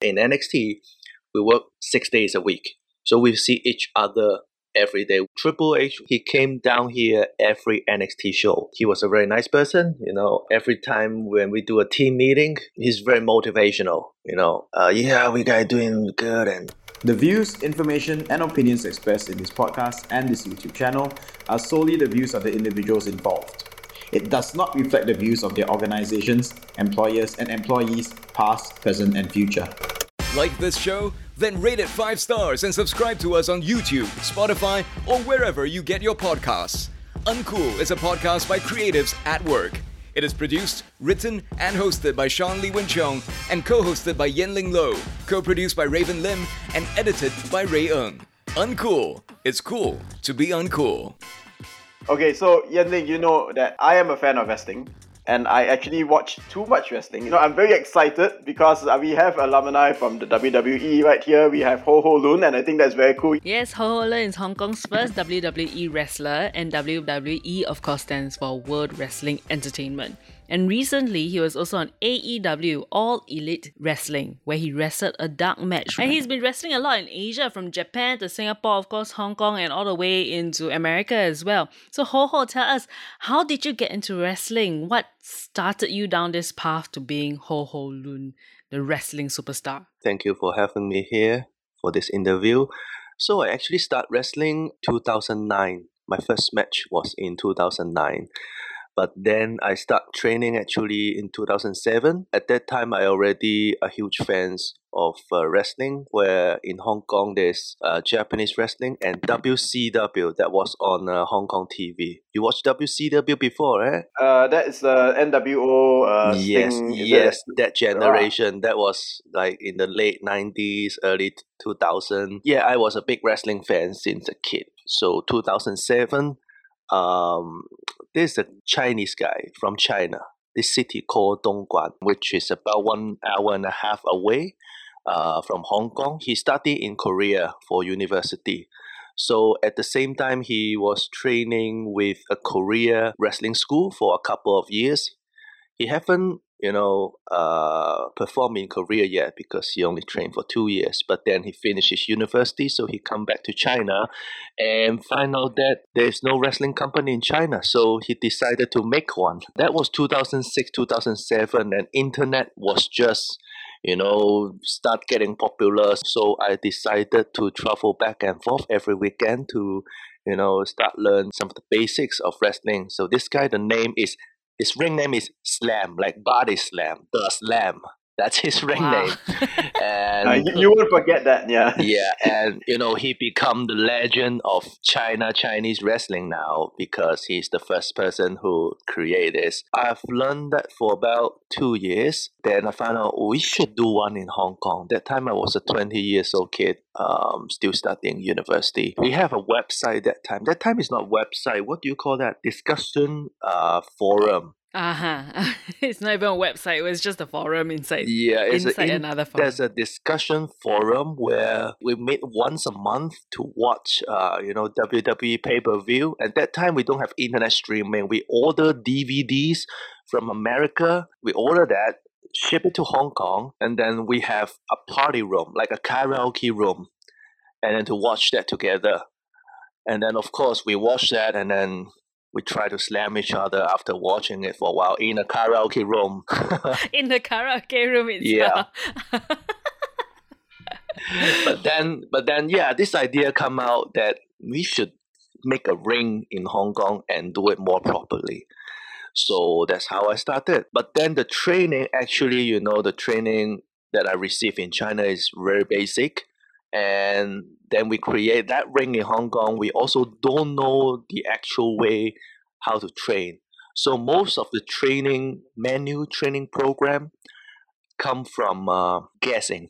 In NXT, we work six days a week. So we see each other every day. Triple H, he came down here every NXT show. He was a very nice person. You know, every time when we do a team meeting, he's very motivational. You know, uh, yeah, we guys doing good and The views, information, and opinions expressed in this podcast and this YouTube channel are solely the views of the individuals involved. It does not reflect the views of their organizations, employers, and employees, past, present, and future. Like this show? Then rate it 5 stars and subscribe to us on YouTube, Spotify, or wherever you get your podcasts. Uncool is a podcast by creatives at work. It is produced, written, and hosted by Sean Lee Win Chong and co-hosted by Yenling Lo, co-produced by Raven Lim, and edited by Ray Ng. Uncool. It's cool to be uncool. Okay, so Yenling, you know that I am a fan of wrestling, and I actually watch too much wrestling. You know, I'm very excited because uh, we have alumni from the WWE right here. We have Ho Ho Lun, and I think that's very cool. Yes, Ho Ho Lun is Hong Kong's first WWE wrestler, and WWE, of course, stands for World Wrestling Entertainment. And recently, he was also on AEW All Elite Wrestling, where he wrestled a dark match. And he's been wrestling a lot in Asia, from Japan to Singapore, of course, Hong Kong, and all the way into America as well. So, Ho Ho, tell us, how did you get into wrestling? What started you down this path to being Ho Ho Lun, the wrestling superstar? Thank you for having me here for this interview. So I actually started wrestling 2009. My first match was in 2009. But then I start training actually in 2007. At that time, I already a huge fans of uh, wrestling. Where in Hong Kong there's uh, Japanese wrestling and WCW that was on uh, Hong Kong TV. You watched WCW before, eh? Uh, that is the NWO. Uh, yes, is yes, it? that generation. That was like in the late nineties, early two thousand. Yeah, I was a big wrestling fan since a kid. So two thousand seven, um, there's a Chinese guy from China. This city called Dongguan, which is about one hour and a half away uh, from Hong Kong. He studied in Korea for university. So at the same time, he was training with a Korea wrestling school for a couple of years. He haven't, you know, uh, Korea yet because he only trained for two years. But then he finishes university, so he come back to China and find out that there's no wrestling company in China. So he decided to make one. That was 2006, 2007, and internet was just you know, start getting popular. So I decided to travel back and forth every weekend to, you know, start learn some of the basics of wrestling. So this guy, the name is his ring name is Slam, like Body Slam, the Slam. That's his ring Wow. name. Uh, And you, you won't forget that, yeah. yeah, and you know he become the legend of China Chinese wrestling now because he's the first person who created this. I've learned that for about two years. Then I found out we should do one in Hong Kong. That time I was a twenty years old kid, um, still studying university. We have a website that time. That time is not website. What do you call that? Discussion uh forum. Uh huh. it's not even a website, it was just a forum inside. Yeah, it's inside a, in- another forum. there's a discussion forum where we meet once a month to watch, uh, you know, WWE pay per view. At that time, we don't have internet streaming. We order DVDs from America. We order that, ship it to Hong Kong, and then we have a party room, like a karaoke room, and then to watch that together. And then, of course, we watch that, and then we try to slam each other after watching it for a while in a karaoke room. in the karaoke room Yeah. but then but then yeah this idea come out that we should make a ring in hong kong and do it more properly so that's how i started but then the training actually you know the training that i received in china is very basic and then we create that ring in hong kong we also don't know the actual way how to train so most of the training menu training program come from uh, guessing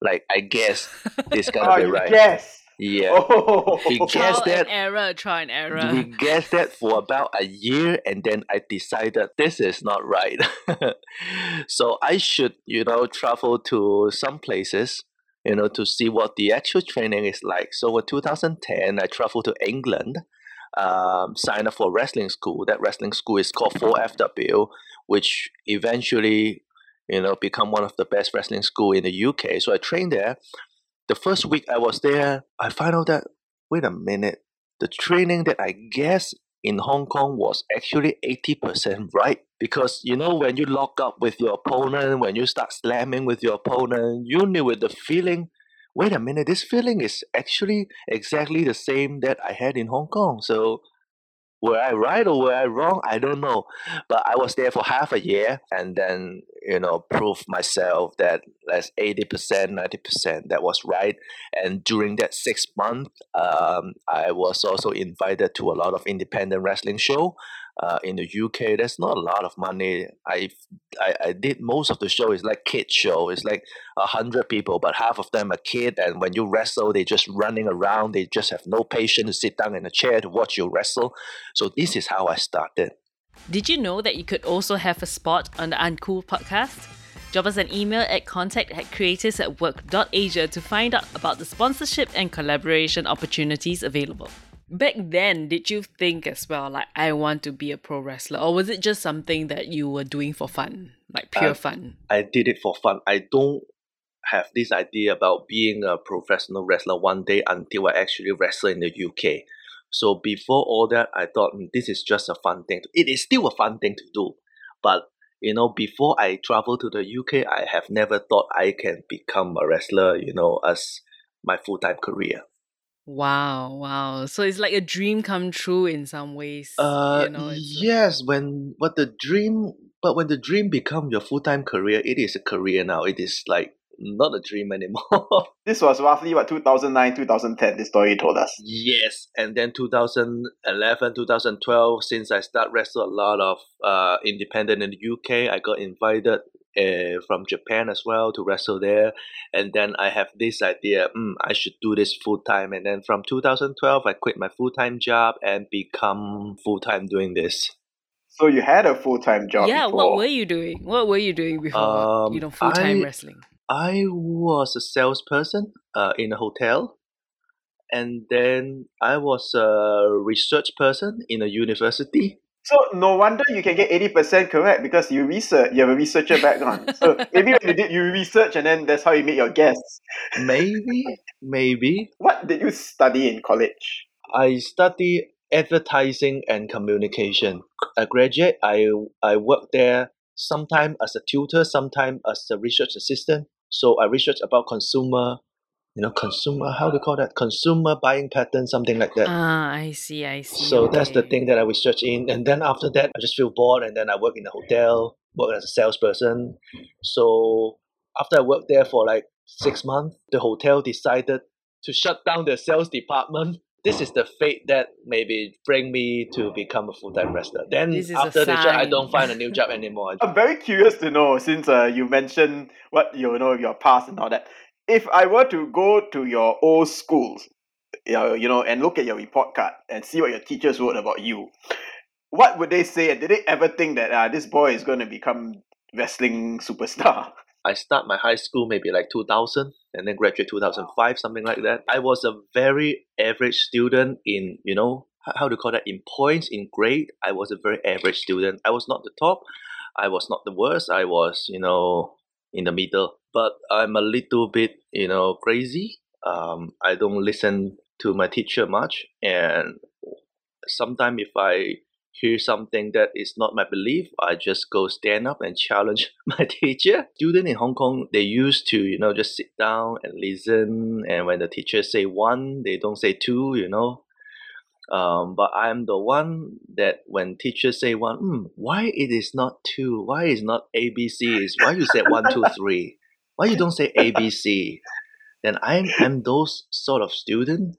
like I guess this Oh, gonna be you right. guess. Yeah. Oh. He guessed trial that. and error, try and error. We guessed that for about a year, and then I decided this is not right. so I should, you know, travel to some places, you know, to see what the actual training is like. So in 2010, I traveled to England, um, signed up for wrestling school. That wrestling school is called 4FW, which eventually you know, become one of the best wrestling school in the UK. So I trained there. The first week I was there, I found out that wait a minute, the training that I guess in Hong Kong was actually 80% right. Because, you know, when you lock up with your opponent, when you start slamming with your opponent, you knew with the feeling, wait a minute, this feeling is actually exactly the same that I had in Hong Kong. So were I right or were I wrong? I don't know. But I was there for half a year and then, you know, proved myself that that's 80%, 90% that was right. And during that six months, um, I was also invited to a lot of independent wrestling show uh, in the UK, there's not a lot of money. I, I I did most of the show is like kid show. It's like a hundred people, but half of them are kid. And when you wrestle, they just running around. They just have no patience to sit down in a chair to watch you wrestle. So this is how I started. Did you know that you could also have a spot on the Uncool podcast? Drop us an email at contact at creatorsatwork.asia to find out about the sponsorship and collaboration opportunities available. Back then, did you think as well, like, I want to be a pro wrestler? Or was it just something that you were doing for fun, like pure fun? I did it for fun. I don't have this idea about being a professional wrestler one day until I actually wrestle in the UK. So before all that, I thought "Hmm, this is just a fun thing. To, it is still a fun thing to do, but you know, before I travel to the UK, I have never thought I can become a wrestler. You know, as my full time career. Wow, wow. So it's like a dream come true in some ways. Uh, you know, it's like- yes. When but the dream, but when the dream become your full time career, it is a career now. It is like not a dream anymore. This was roughly what 2009, 2010. This story told us. Yes, and then 2011, 2012, since I start wrestle a lot of uh, independent in the UK, I got invited uh, from Japan as well to wrestle there. And then I have this idea, mm, I should do this full time. And then from 2012, I quit my full time job and become full time doing this. So you had a full time job. yeah, before. what were you doing? What were you doing before, you Um, know, full time wrestling? I was a salesperson uh, in a hotel. And then I was a research person in a university. So no wonder you can get eighty percent correct because you research. You have a researcher background. so maybe when you did you research and then that's how you make your guess. Maybe, maybe. What did you study in college? I study advertising and communication. A graduate, I I work there sometime as a tutor, sometime as a research assistant. So I research about consumer, you know, consumer. How do you call that? Consumer buying pattern, something like that. Ah, I see, I see. So that's the thing that I research in, and then after that, I just feel bored, and then I work in a hotel, work as a salesperson. So after I worked there for like six months, the hotel decided to shut down the sales department. This is the fate that maybe bring me to become a full time wrestler. Then This is a after the job, I don't find a new job anymore. I'm very curious to know since uh, you mentioned what you know of your past and all that. If I were to go to your old schools, you know, and look at your report card and see what your teachers wrote about you, what would they say? And did they ever think that uh, this boy is going to become wrestling superstar? I start my high school maybe like 2000 and then graduate 2005, something like that. I was a very average student in, you know, how to call that, in points, in grade. I was a very average student. I was not the top. I was not the worst. I was, you know, in the middle. But I'm a little bit, you know, crazy. Um, I don't listen to my teacher much. And sometimes if I hear something that is not my belief, I just go stand up and challenge my teacher. Students in Hong Kong, they used to, you know, just sit down and listen. And when the teacher say one, they don't say two, you know. Um, but I'm the one that when teachers say one, hmm, why it is not two? Why is not ABC? Is why you said one, two, three? Why you don't say ABC? Then I'm I'm those sort of student.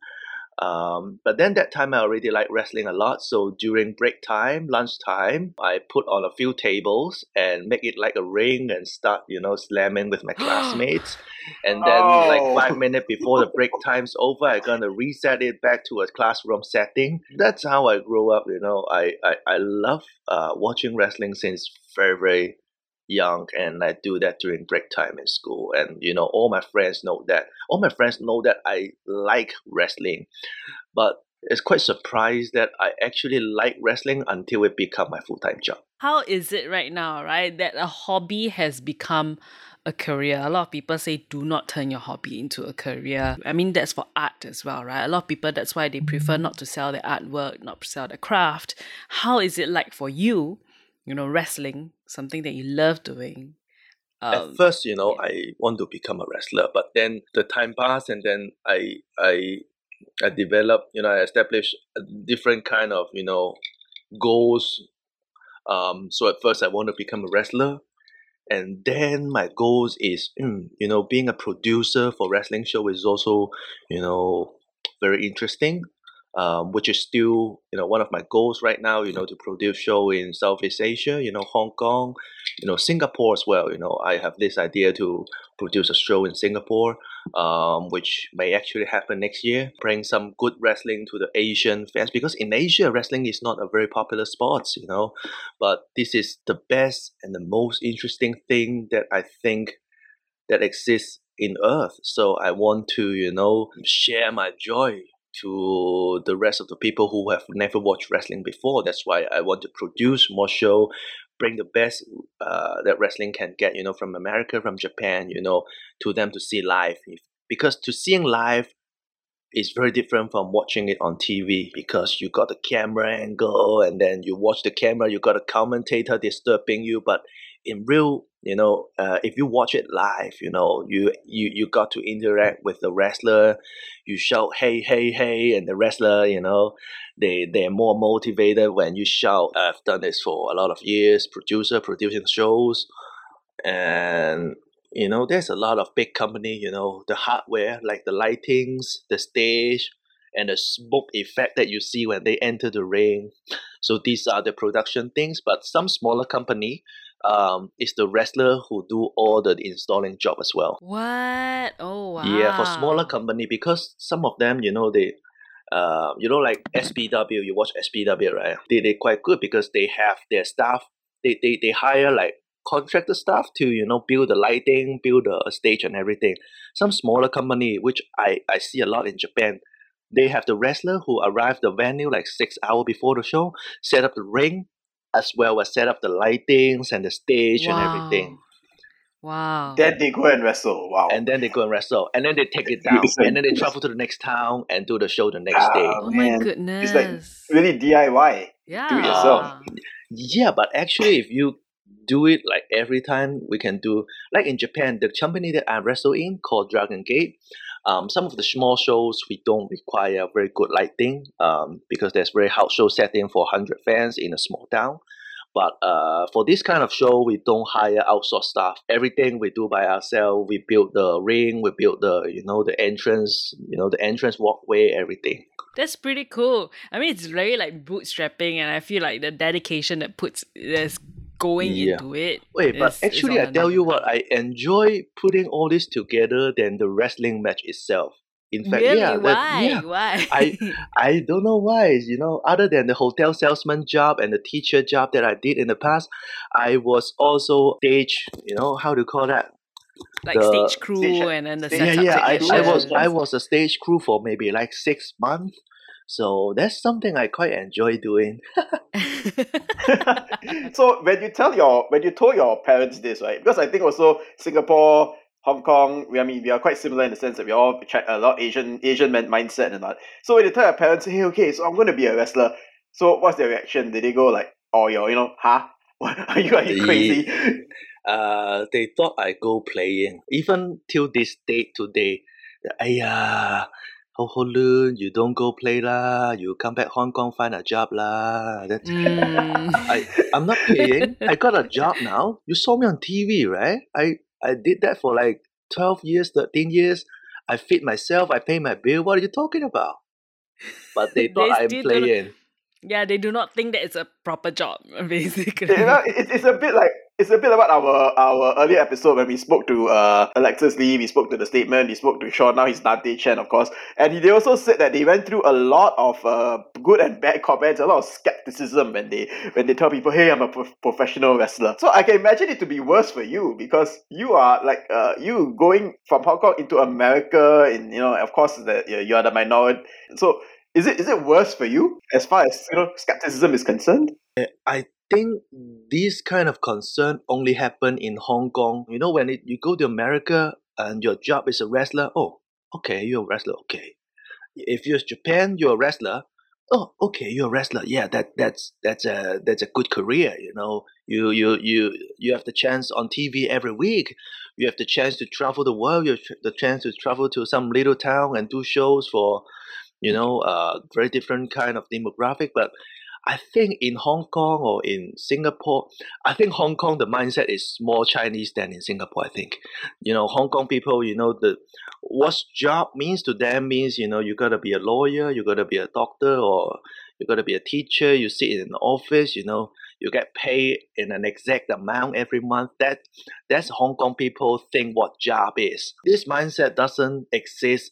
Um, but then that time I already like wrestling a lot. So during break time, lunch time, I put on a few tables and make it like a ring and start, you know, slamming with my classmates. And then Oh. like five minutes before the break time's over, I'm gonna reset it back to a classroom setting. That's how I grew up, you know. I, I, I love uh, watching wrestling since very, very young and I do that during break time in school and you know all my friends know that all my friends know that I like wrestling but it's quite surprised that I actually like wrestling until it become my full time job. How is it right now, right? That a hobby has become a career. A lot of people say do not turn your hobby into a career. I mean, that's for art as well, right? A lot of people, that's why they prefer not to sell their artwork, not to sell their craft. How is it like for you, you know, wrestling, something that you love doing? At Um, first, you know, I want to become a wrestler, but then the time passed, and then I I I developed, you know, I established a different kind of, you know, goals. Um, so at first, I want to become a wrestler, and then my goals is, mm, you know, being a producer for wrestling show is also, you know, very interesting. Um, which is still, you know, one of my goals right now. You know, to produce show in Southeast Asia, you know, Hong Kong, you know Singapore as well. You know, I have this idea to produce a show in Singapore, um, which may actually happen next year. Bring some good wrestling to the Asian fans because in Asia, wrestling is not a very popular sport. You know, but this is the best and the most interesting thing that I think that exists in Earth. So I want to, you know, share my joy to the rest of the people who have never watched wrestling before. That's why I want to produce more show, bring the best uh, that wrestling can get, you know, from America, from Japan, you know, to them to see live. Because to seeing live is very different from watching it on TV because you got the camera angle and then you watch the camera, you got a commentator disturbing you. But in real, you know, uh, if you watch it live, you know, you, you you got to interact with the wrestler. You shout hey hey hey, and the wrestler, you know, they they're more motivated when you shout. I've done this for a lot of years. Producer producing shows, and you know, there's a lot of big company. You know, the hardware like the lightings, the stage, and the smoke effect that you see when they enter the ring. So these are the production things. But some smaller company, um, is the wrestler who do all the installing job as well. what? Oh wow. Yeah, for smaller company because some of them, you know, they, uh, you know, like SPW. You watch SPW, right? They they quite good because they have their staff. They they they hire like contractor staff to you know build the lighting, build the stage and everything. Some smaller company, which I I see a lot in Japan. They have the wrestler who arrive the venue like six hour before the show, set up the ring, as well as set up the lightings and the stage and everything. Wow. Then they go and wrestle. Wow. and then they go and wrestle, and then they take it down, Listen, and then they travel to the next town and do the show the next Ah, day. oh my goodness. It's like really DIY. yeah. do it yourself. Yeah, but actually, if you do it like every time, we can do like in Japan, the company that I wrestle in called Dragon Gate. Um, some of the small shows we don't require very good lighting um, because there's very house show setting for 100 fans in a small town. But uh, for this kind of show, we don't hire outsourced staff. Everything we do by ourselves. We build the ring, we build the you know the entrance, you know the entrance walkway, everything. That's pretty cool. I mean, it's very like bootstrapping, and I feel like the dedication that puts that's going Yeah. into it. Wait, but is- is actually, I tell you what, I enjoy putting all this together than the wrestling match itself. In fact, really? yeah, that- Why? yeah, Why? I- I don't know why. You know, other than the hotel salesman job and the teacher job that I did in the past, I was also stage. You know how to call that? like the- stage crew Stage- and then the stage- yeah, yeah. I, I was I was a stage crew for maybe like six months. So that's something I quite enjoy doing. so when you tell your when you told your parents this, right? Because I think also Singapore, Hong Kong, we I mean we are quite similar in the sense that we all check a lot Asian Asian mindset and all. So when you tell your parents, hey, okay, so I'm going to be a wrestler. So what's their reaction? Did they go like, oh, yo, you know, huh? are you are you crazy? uh, they thought I go playing. Even till this date today, Ayah, Ho Ho Lun, you don't go play lah. You come back Hong Kong, find a job lah. That's, Mm. I, I'm not paying. I got a job now. You saw me on TV, right? I, I did that for like 12 years, 13 years. I feed myself, I pay my bill. What are you talking about? But they They thought I'm still don't- playing. yeah, they do not think that it's a proper job, basically. you know, it, it's a bit like it's a bit about our our earlier episode when we spoke to uh, Alexis Lee, we spoke to the statement, we spoke to Sean, now he's Dante Chen, of course, and he, they also said that they went through a lot of uh, good and bad comments, a lot of skepticism when they when they tell people, "Hey, I'm a pro- professional wrestler." So I can imagine it to be worse for you because you are like uh, you going from Hong Kong into America, and you know, of course, that you are the minority. So Is it is it worse for you as far as you know skepticism is concerned? I think this kind of concern only happen in Hong Kong. You know, when it, you go to America and your job is a wrestler, oh, okay, you're a wrestler, okay. If you're Japan, you're a wrestler. Oh, okay, you're a wrestler. Yeah, that that's that's a that's a good career. You know, you you you you have the chance on TV every week. You have the chance to travel the world. You have the chance to travel to some little town and do shows for, you know, uh, very different kind of demographic. But I think in Hong Kong or in Singapore, I think Hong Kong the mindset is more Chinese than in Singapore. I think, you know, Hong Kong people, you know, the what job means to them means you know you gotta be a lawyer, you gotta be a doctor, or you gotta be a teacher. You sit in an office, you know, you get paid in an exact amount every month. That that's Hong Kong people think what job is. This mindset doesn't exist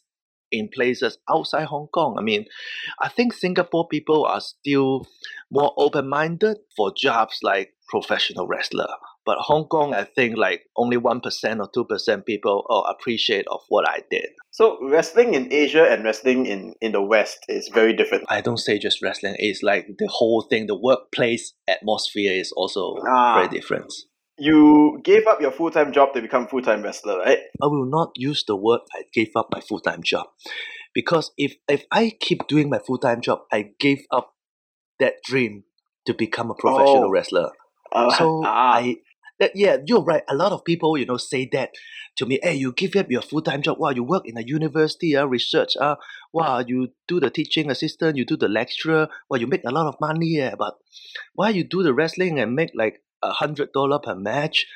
in places outside Hong Kong. I mean, I think Singapore people are still more open minded for jobs like professional wrestler. But Hong Kong, I think like only one percent or two percent people oh, appreciate of what I did. So wrestling in Asia and wrestling in, in the West is very different. I don't say just wrestling; it's like the whole thing. The workplace atmosphere is also Ah. very different. You gave up your full time job to become full time wrestler, right? I will not use the word I gave up my full time job. Because if, if I keep doing my full time job, I gave up that dream to become a professional Oh. wrestler. Uh, So ah. I that yeah, you're right. A lot of people, you know, say that to me, hey, you give up your full time job. Wow, you work in a university, uh, research, uh, wow, you do the teaching assistant, you do the lecturer, wow, you make a lot of money, yeah, but why you do the wrestling and make like a hundred dollar per match?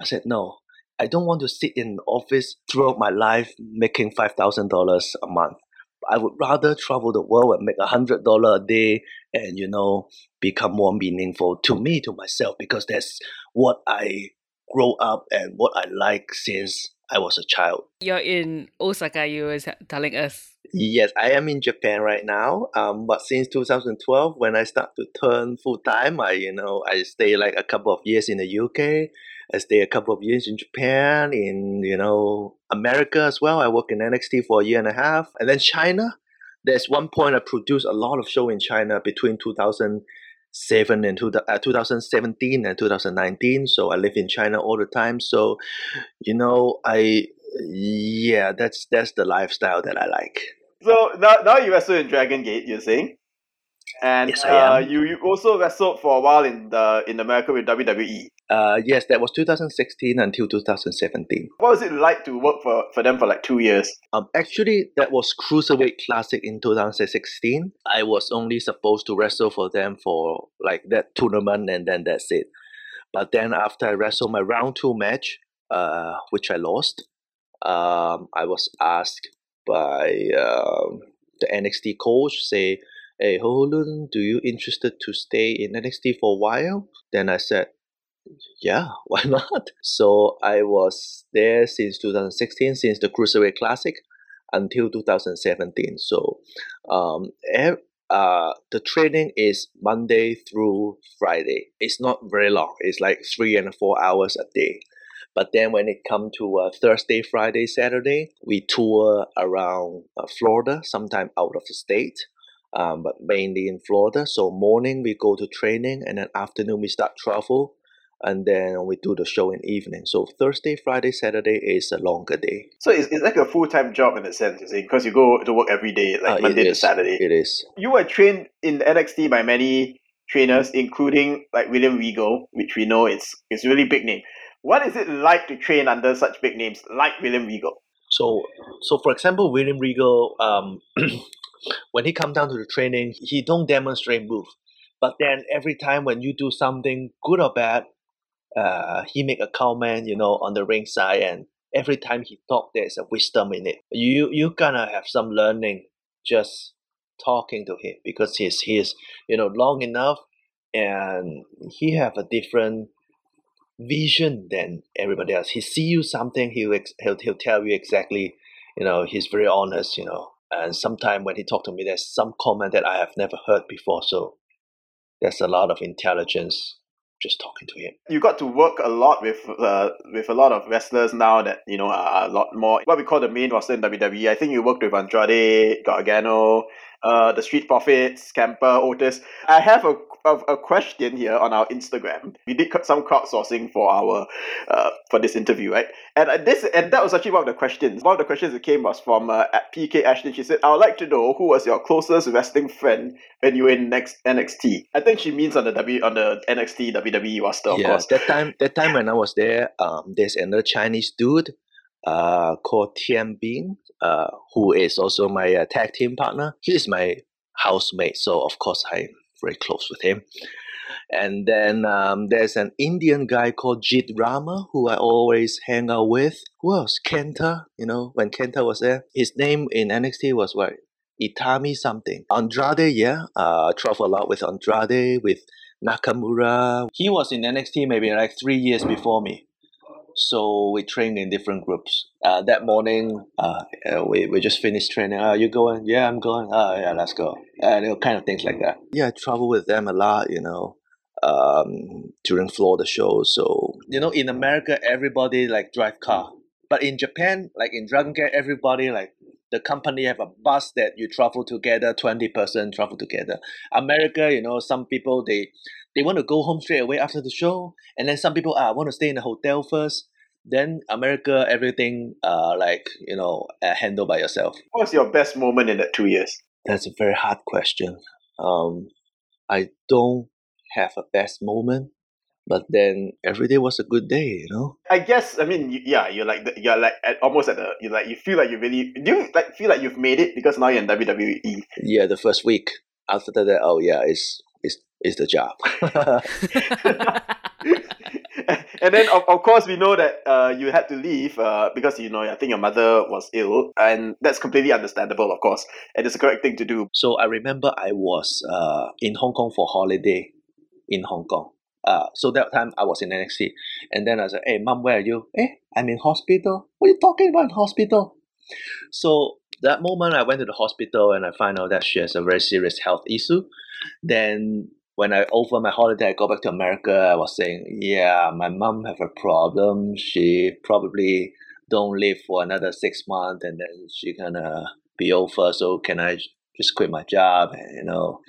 I said, no, I don't want to sit in office throughout my life making five thousand dollars a month. I would rather travel the world and make a hundred dollar a day and you know become more meaningful to me to myself because that's what I grow up and what I like since I was a child. You're in Osaka, you were telling us. Yes, I am in Japan right now. Um, but since 2012, when I start to turn full time, I you know I stay like a couple of years in the UK. I stay a couple of years in Japan, in you know America as well. I work in NXT for a year and a half, and then China. There's one point I produced a lot of show in China between 2007 and two, uh, 2017 and 2019. So I live in China all the time. So, you know, I yeah, that's that's the lifestyle that I like. So now, now you wrestle in Dragon Gate, you're saying? And Yes, I uh, you, you also wrestled for a while in the in America with WWE. Uh, yes, that was 2016 until 2017. What was it like to work for, for them for like two years? Um, actually, that was Cruiserweight Classic in 2016. I was only supposed to wrestle for them for like that tournament, and then that's it. But then after I wrestled my round two match, uh, which I lost, um, I was asked by um, the NXT coach, say, "Hey, Holden, do you interested to stay in NXT for a while?" Then I said, yeah, why not? So I was there since 2016, since the Cruiserweight Classic until 2017. So um, uh, the training is Monday through Friday. It's not very long. It's like three and four hours a day. But then when it comes to uh, Thursday, Friday, Saturday, we tour around uh, Florida, sometime out of the state, um, but mainly in Florida. So morning we go to training, and then afternoon we start travel and then we do the show in evening. So Thursday, Friday, Saturday is a longer day. So it's, it's like a full time job in a sense, you see, because you go to work every day, like Uh, Monday to. Saturday. It is. You were trained in NXT by many trainers, including like William Regal, which we know is is a really big name. What is it like to train under such big names like William Regal? So, so for example, William Regal, um, when he come down to the training, he don't demonstrate move, but then every time when you do something good or bad, uh, he make a comment, you know, on the ringside, and every time he talk, there's a wisdom in it. You you gonna have some learning just talking to him because he's he's you know long enough, and he have a different vision than everybody else. He see you something, he'll he'll he'll tell you exactly. You know, he's very honest. You know, and sometimes when he talk to me, there's some comment that I have never heard before. So there's a lot of intelligence just talking to him. You got to work a lot with uh, with a lot of wrestlers now that you know are a lot more what we call the main roster in WWE. I think you worked with Andrade, Gargano, uh, the Street Profits, Ciampa, Otis. I have a, a, a question here on our Instagram. We did some crowdsourcing for our uh, for this interview, right? And uh, this and that was actually one of the questions. One of the questions that came was from uh, at PK Ashton. She said, "I would like to know who was your closest wrestling friend when you were in next NXT." I think she means on the W on the NXT WWE roster, of yeah, course. that time that time when I was there, um, there's another Chinese dude, uh, called Tian Bin, uh, who is also my uh, tag team partner. He is my housemate, so of course I'm very close with him. And then um, there's an Indian guy called Jeet Rama who I always hang out with. Who else? Kenta. You know, when Kenta was there, his name in NXT was what? Itami something. Andrade, yeah. Uh, travel a lot with Andrade, with Nakamura. He was in NXT maybe like three years before me. So we trained in different groups. Uh, that morning, uh, uh, we, we just finished training. Uh, you going? Yeah, I'm going. Uh, yeah, let's go. And you know, kind of things like that. Yeah, I travel with them a lot, you know, um, during Florida shows. So, you know, in America, everybody like drive car. But in Japan, like in Dragon Gate, everybody like the company have a bus that you travel together 20 person travel together america you know some people they they want to go home straight away after the show and then some people ah want to stay in the hotel first then america everything uh like you know uh, handled by yourself. What was your best moment in that two years? that's a very hard question. Um i don't have a best moment but then every day was a good day you know? I guess I mean yeah you're like the, you're like at, almost at the you like you feel like you really do you like feel like you've made it? Because now you're in WWE. yeah the first week. After that oh yeah it's it's it's the job and then of, of course we know that uh, you had to leave uh, because you know I think your mother was ill and that's completely understandable of course and it's the correct thing to do. So I remember I was uh, in Hong Kong for holiday in Hong Kong. Uh, so that time I was in NXT. And then I said, hey, mom, where are you? Eh, I'm in hospital. What are you talking about in hospital? So that moment I went to the hospital and I find out that she has a very serious health issue. Then when I over my holiday, I go back to America. I was saying, yeah, my mom have a problem. She probably don't live for another six months, and then she gonna be over. So can I just quit my job and you know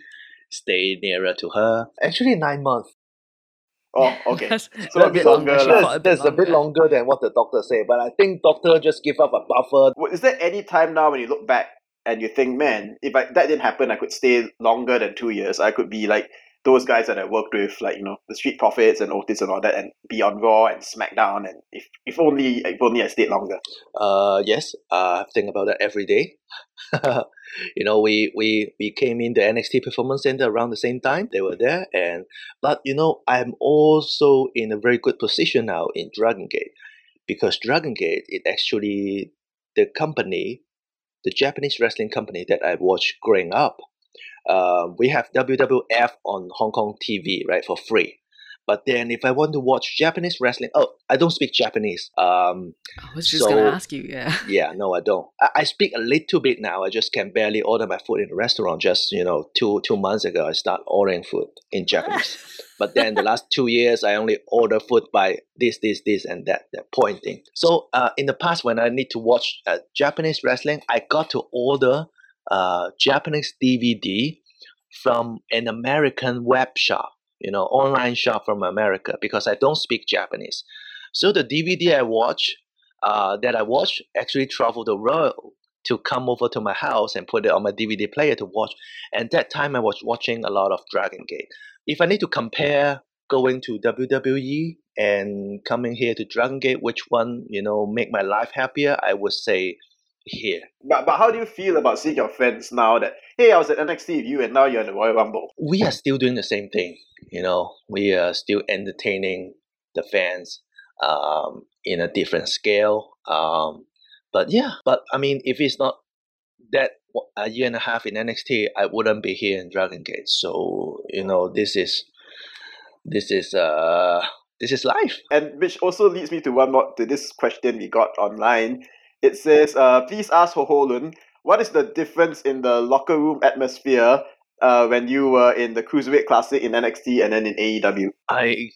stay nearer to her? Actually, nine months. Oh, okay. That's- So a bit longer Actually, lah. for a bit That's a bit longer than what the doctor said, but I think doctor just give up a buffer. Is there any time now when you look back and you think, man, if I, that didn't happen, I could stay longer than two years. I could be like those guys that I worked with, like you know, the Street Profits and Otis and all that, and be on Raw and SmackDown. And if if only if only I stayed longer. Uh, yes, uh, I think about that every day. you know, we, we we came in the NXT Performance Center around the same time. They were there, and but you know, I'm also in a very good position now in Dragon Gate because Dragon Gate is actually the company, the Japanese wrestling company that I watched growing up. Um, we have WWF on Hong Kong TV, right, for free. But then, if I want to watch Japanese wrestling, oh, I don't speak Japanese. Um, I was just gonna ask you, yeah. yeah, no, I don't. I, I speak a little bit now. I just can barely order my food in a restaurant. Just you know, two two months ago, I start ordering food in Japanese. but then the last two years, I only order food by this, this, this, and that, that pointing. So uh, in the past, when I need to watch uh, Japanese wrestling, I got to order uh, Japanese DVD from an American web shop, you know, online shop from America because I don't speak Japanese. So the DVD I watch uh, that I watch actually travel the world to come over to my house and put it on my DVD player to watch. And that time I was watching a lot of Dragon Gate. If I need to compare going to WWE and coming here to Dragon Gate, which one you know make my life happier, I would say here. But but how do you feel about seeing your friends now that hey I was at NXT with you and now you're in the Royal Rumble? we are still doing the same thing. You know, we are still entertaining the fans um, in a different scale. Um, but yeah, but I mean, if it's not that a year and a half in NXT, I wouldn't be here in Dragon Gate. So you know, this is this is uh this is life. And which also leads me to one more to this question we got online. It says, uh, please ask Ho Ho Lun, what is the difference in the locker room atmosphere uh, when you were in the Cruiserweight Classic in NXT and then in AEW? I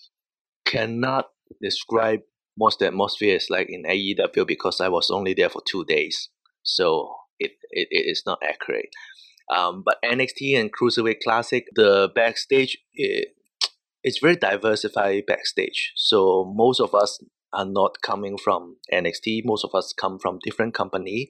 cannot describe what the atmosphere is like in AEW because I was only there for two days, so it it, it is not accurate. Um, but NXT and Cruiserweight Classic, the backstage, it, it's very diversified backstage. So most of us are not coming from NXT. Most of us come from different company,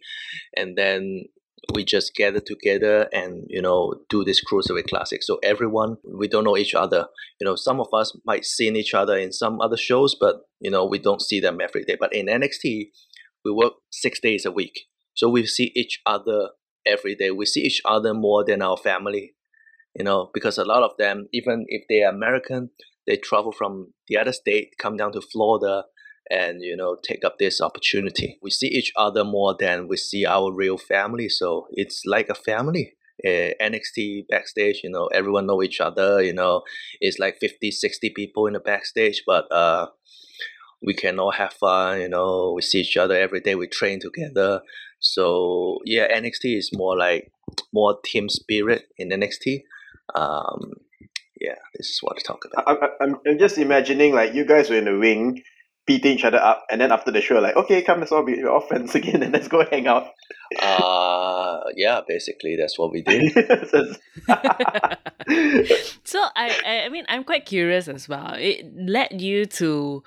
and then we just gather together and you know do this cruiserweight classic. So everyone we don't know each other. You know, some of us might see each other in some other shows, but you know we don't see them every day. But in NXT, we work six days a week, so we see each other every day. We see each other more than our family. You know, because a lot of them, even if they are American, they travel from the other state, come down to Florida, and you know take up this opportunity. We see each other more than we see our real family so it's like a family. Uh, nxt backstage you know everyone know each other you know it's like 50 60 people in the backstage but uh we can all have fun you know we see each other every day we train together. So yeah nxt is more like more team spirit in nxt um yeah this is what i talk about. I, I, I'm, I'm just imagining like you guys were in the ring beating each other up, and then after the show, like, okay, come, let's all be all friends again, and let's go hang out. Uh yeah, basically that's what we did. so I, I mean I'm quite curious as well. It led you to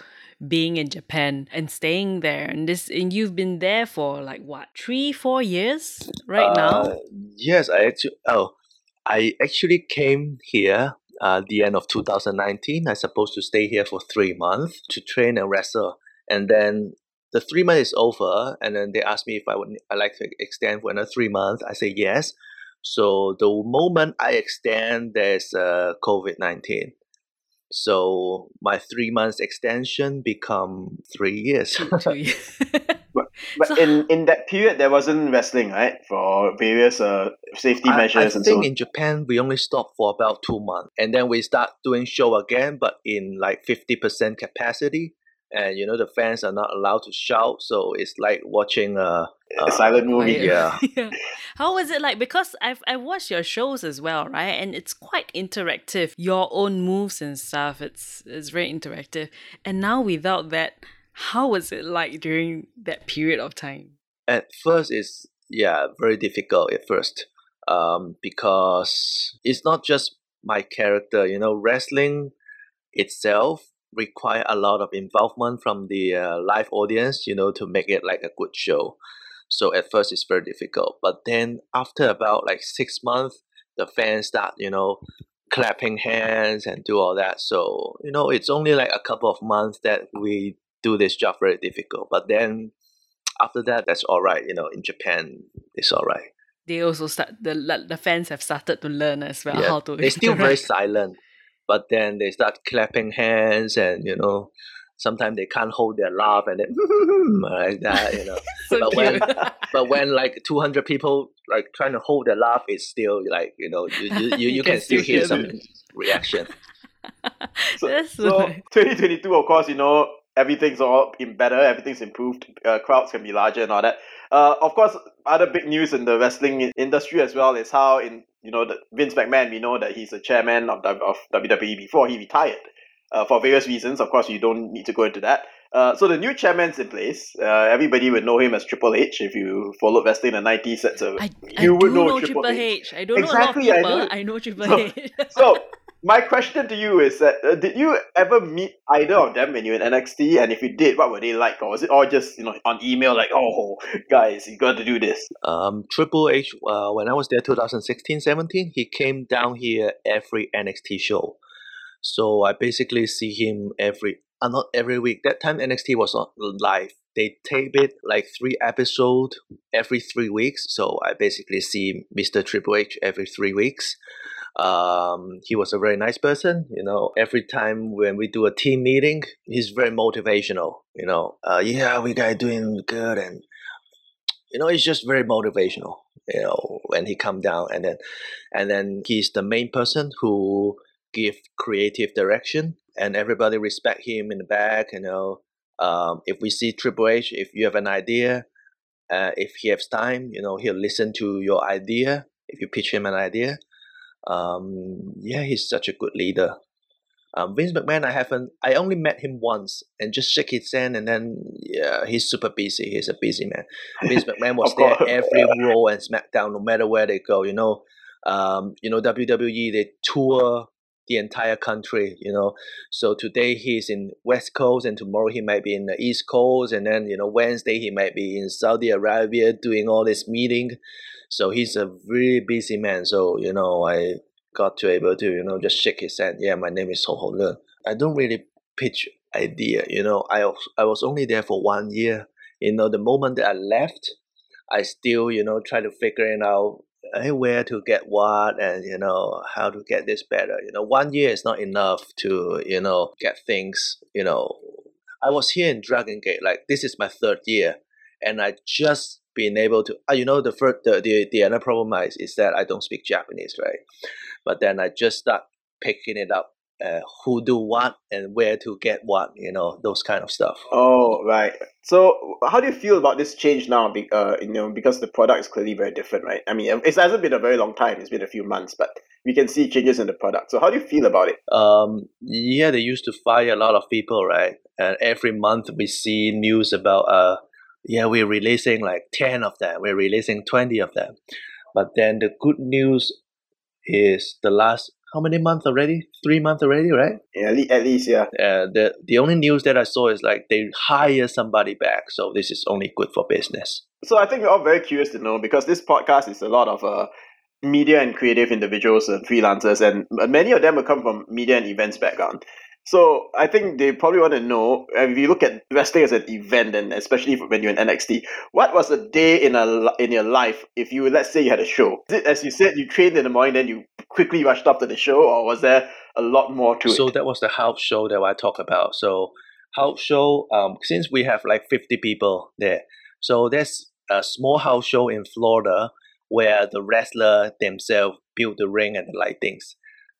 being in Japan and staying there and this and you've been there for like what three four years right uh, now yes i actually oh i actually came here uh, the end of 2019. I supposed to stay here for three months to train and wrestle, and then the three months is over, and then they asked me if I would I like to extend for another three months. I say yes. So the moment I extend, there's uh, COVID nineteen. So my three months extension become three years. Two years. But so, in in that period, there wasn't wrestling, right? For various uh, safety measures I, I think in Japan, we only stopped for about two months, and then we start doing show again, but in like fifty percent capacity. And you know the fans are not allowed to shout, so it's like watching a, a silent movie. Yeah. yeah. How was it like? Because I've I watched your shows as well, right? And it's quite interactive. Your own moves and stuff. It's it's very interactive. And now without that, how was it like during that period of time? At first, it's yeah very difficult at first, um, because it's not just my character. You know, wrestling itself require a lot of involvement from the uh, live audience. You know, to make it like a good show. So at first, it's very difficult. But then after about like six months, the fans start you know clapping hands and do all that. So you know, it's only like a couple of months that we do this job very difficult. But then after that, that's all right. You know, in Japan, it's all right. They also start the the fans have started to learn as well yeah, how to. They're still very silent, but then they start clapping hands and you know. Sometimes they can't hold their laugh and then like that, you know. so but cute. when but when like two hundred people like trying to hold their laugh, it's still like you know you you, you, you can, can, still hear some reaction. so, so 2022, of course, you know everything's all in better, everything's improved, uh, crowds can be larger and all that. Uh, of course, other big news in the wrestling industry as well is how in you know the Vince McMahon, we know that he's the chairman of of WWE before he retired. Uh, for various reasons, of course, you don't need to go into that. Uh, so the new chairman's in place. Uh, everybody would know him as Triple H. If you followed wrestling in the nineties, that's a I, you I would know, know Triple H. H. I don't exactly, know a lot of people. I know, I know Triple so, H. so my question to you is that uh, did you ever meet either of them when you were in NXT? And if you did, what were they like? Or was it all just you know on email like, oh guys, you got to do this? Um, Triple H, uh, when I was there 2016, 17, he came down here every NXT show. So I basically see him every, uh, not every week. That time NXT was not live. They tape it like three episodes every three weeks. So I basically see Mr. Triple H every three weeks. Um, he was a very nice person. You know, every time when we do a team meeting, he's very motivational. You know, uh, yeah, we guys doing good, and you know, he's just very motivational. You know, when he come down, and then, and then he's the main person who give creative direction, and everybody respect him in the back. You know, um, if we see Triple H, if you have an idea, uh, if he has time, you know, he'll listen to your idea. If you pitch him an idea, Um, yeah, he's such a good leader. Um, Vince McMahon, I haven't. I only met him once and just shake his hand, and then yeah, he's super busy. He's a busy man. Vince McMahon was there every Raw and SmackDown, no matter where they go. You know, um, you know WWE they tour the entire country. You know, so today he's in West Coast, and tomorrow he might be in the East Coast, and then you know Wednesday he might be in Saudi Arabia doing all this meeting. So he's a really busy man. So you know, I got to able to you know just shake his hand. Yeah, my name is Ho Ho. I don't really pitch idea. You know, I I was only there for one year. You know, the moment that I left, I still you know try to figure it out hey, where to get what and you know how to get this better. You know, one year is not enough to you know get things. You know, I was here in Dragon Gate like this is my third year, and I just been able to. Uh, you know, the first the the, the other problem is, is that I don't speak Japanese, right? But then I just start picking it up. Uh, who do what and where to get what, you know, those kind of stuff. Oh, right. So, how do you feel about this change now? Uh, you know, because the product is clearly very different, right? I mean, it hasn't been a very long time; it's been a few months, but we can see changes in the product. So, how do you feel about it? Um, yeah, they used to fire a lot of people, right? And every month we see news about uh, yeah, we're releasing like ten of them, we're releasing twenty of them. But then the good news is the last how many months already? Three months already, right? Yeah, at least, yeah. Uh, the the only news that I saw is like they hire somebody back, so this is only good for business. So I think we're all very curious to know because this podcast is a lot of uh, media and creative individuals and freelancers, and many of them will come from media and events background. So I think they probably want to know if you look at wrestling as an event, and especially when you're in NXT, what was a day in a in your life if you let's say you had a show? Is it as you said you trained in the morning, then you quickly rushed off to the show, or was there a lot more to so it? So that was the house show that I talk about. So house show, um, since we have like fifty people there, so there's a small house show in Florida where the wrestler themselves build the ring and the lightings.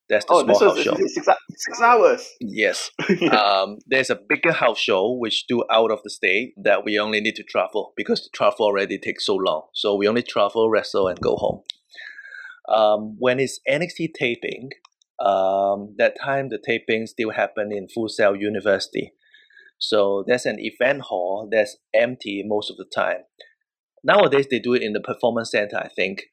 That's the oh, small this house show. Six, six hours. Yes. um, there's a bigger house show which do out of the state that we only need to travel because the travel already takes so long. So we only travel, wrestle, and go home. Um, when it's NXT taping, um, that time the taping still happen in Full Sail University. So there's an event hall that's empty most of the time. Nowadays they do it in the performance center, I think.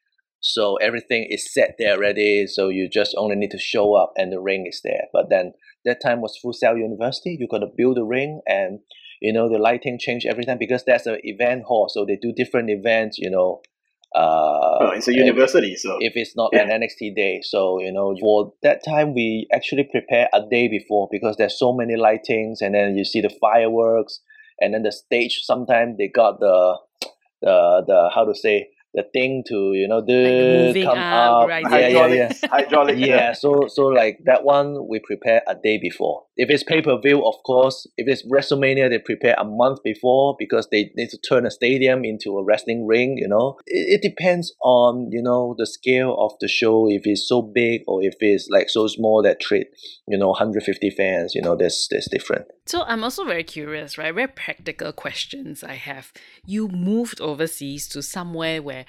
So everything is set there already. So you just only need to show up and the ring is there. But then that time was Full Sail University. You got to build the ring and you know the lighting change every time because that's an event hall. So they do different events. You know. Uh, oh, it's a university, so if it's not yeah. an NXT day, so you know for that time we actually prepare a day before because there's so many lightings, and then you see the fireworks, and then the stage. Sometimes they got the the the how to say the thing to you know do like come up, up. Right. Yeah, yeah, yeah. Hydraulic. yeah, so so like that one we prepare a day before. If it's pay per view, of course. If it's WrestleMania, they prepare a month before because they need to turn a stadium into a wrestling ring. You know, it, it depends on you know the scale of the show. If it's so big or if it's like so small that treat you know 150 fans. You know, there's there's different. So I'm also very curious, right? Very practical questions I have. You moved overseas to somewhere where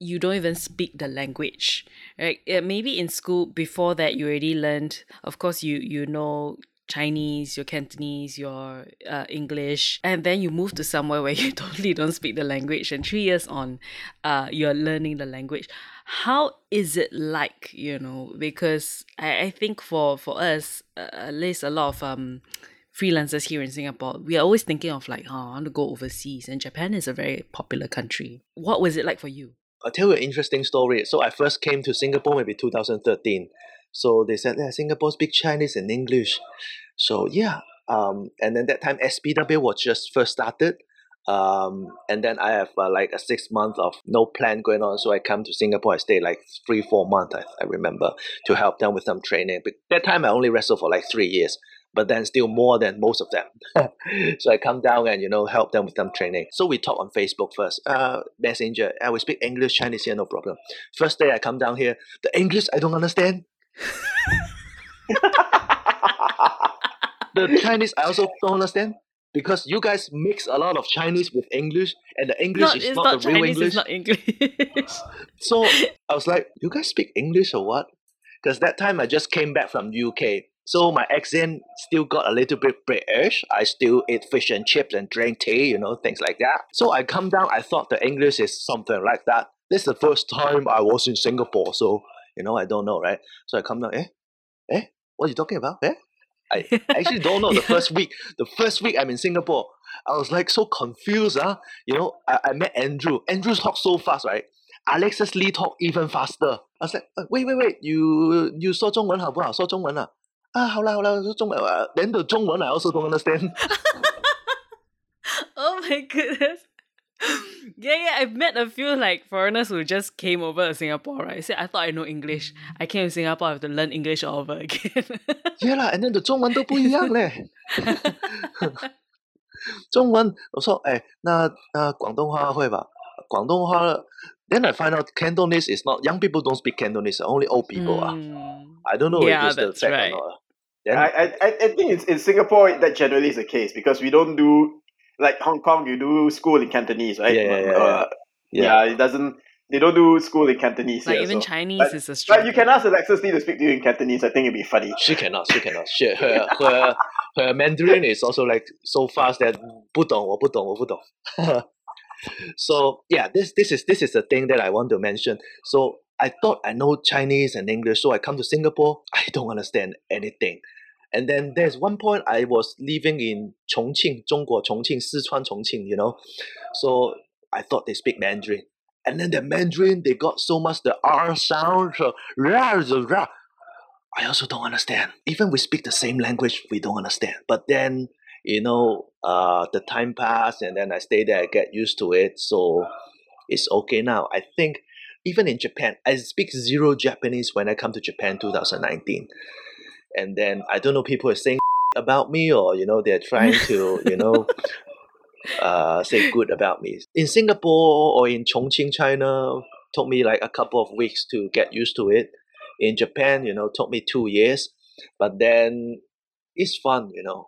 you don't even speak the language, right? Uh, maybe in school before that you already learned. Of course, you you know Chinese, your Cantonese, your uh, English, and then you move to somewhere where you totally don't speak the language, and three years on, uh, you're learning the language. How is it like, you know? Because I, I think for for us, uh, at least a lot of um freelancers here in Singapore, we are always thinking of like, oh, I want to go overseas, and Japan is a very popular country. What was it like for you? I'll tell you an interesting story. So I first came to Singapore maybe 2013. So they said, yeah, Singapore speak Chinese and English. So yeah, um, and then that time SPW was just first started. Um, and then I have uh, like a six month of no plan going on. So I come to Singapore. I stay like three, four months. I, I remember to help them with some training. But that time I only wrestled for like three years but then still more than most of them. so I come down and you know help them with some training. So we talk on Facebook first. Uh, messenger. I will speak English, Chinese here, no problem. First day I come down here, the English I don't understand. The Chinese I also don't understand because you guys mix a lot of Chinese with English, and the English not, is not, not, the real English. It's not English. so I was like, you guys speak English or what? because that time I just came back from UK. So my accent still got a little bit British. I still eat fish and chips and drink tea, you know, things like that. So I come down, I thought the English is something like that. This is the first time I was in Singapore, so you know I don't know, right? So I come down, eh? Eh? What are you talking about? Eh? I actually don't know the first week. The first week I'm in Singapore, I was like so confused. Huh? You know, I, I met Andrew. Andrew talks so fast, right? Alexis Lee talk even faster. I was like, uh, wait, wait, wait, you you 说中文好不好？说中文啊。啊，好啦好啦，说中文啊。Then the 中文 I also don't understand. oh my goodness. Yeah, yeah, I've met a few like foreigners who just came over to Singapore, right? Said I thought I know English. I came to Singapore, I have to learn English all over again. yeah 啦，and then the 中文都不一样嘞。中文我说哎，那那广东话会吧？广东话 then I find out Cantonese is not young people don't speak Cantonese, only old people. Mm. I don't know Yeah, if it's the that's fact right. or not. Then, I, I, I I think it's in Singapore that generally is the case because we don't do like Hong Kong. You do school in Cantonese, right? Yeah, yeah, yeah, Uh, yeah. yeah. It doesn't. They don't do school in Cantonese. like here, even so- Chinese but- is a But struggle. you can ask Alexis Lee to speak to you in Cantonese. I think it'd be funny. she cannot, she cannot. She, her, her, her Mandarin is also like so fast that 不懂,我不懂,我不懂. so yeah, this this is this is the thing that I want to mention. So I thought I know Chinese and English, so I come to Singapore, I don't understand anything. And then there's one point I was living in Chongqing, 中国 Chongqing, Sichuan Chongqing, you know. So I thought they speak Mandarin. And then the Mandarin, they got so much the R sound. So. I also don't understand. Even we speak the same language, we don't understand. But then, you know, uh, the time passed and then I stay there, I get used to it. So it's okay now. I think even in Japan, I speak zero Japanese when I come to Japan 2019 And then I don't know, people are saying about me or, you know, they're trying to, you know, uh, say good about me. In Singapore or in Chongqing, China, took me like a couple of weeks to get used to it. In Japan, you know, took me two years. But then it's fun, you know.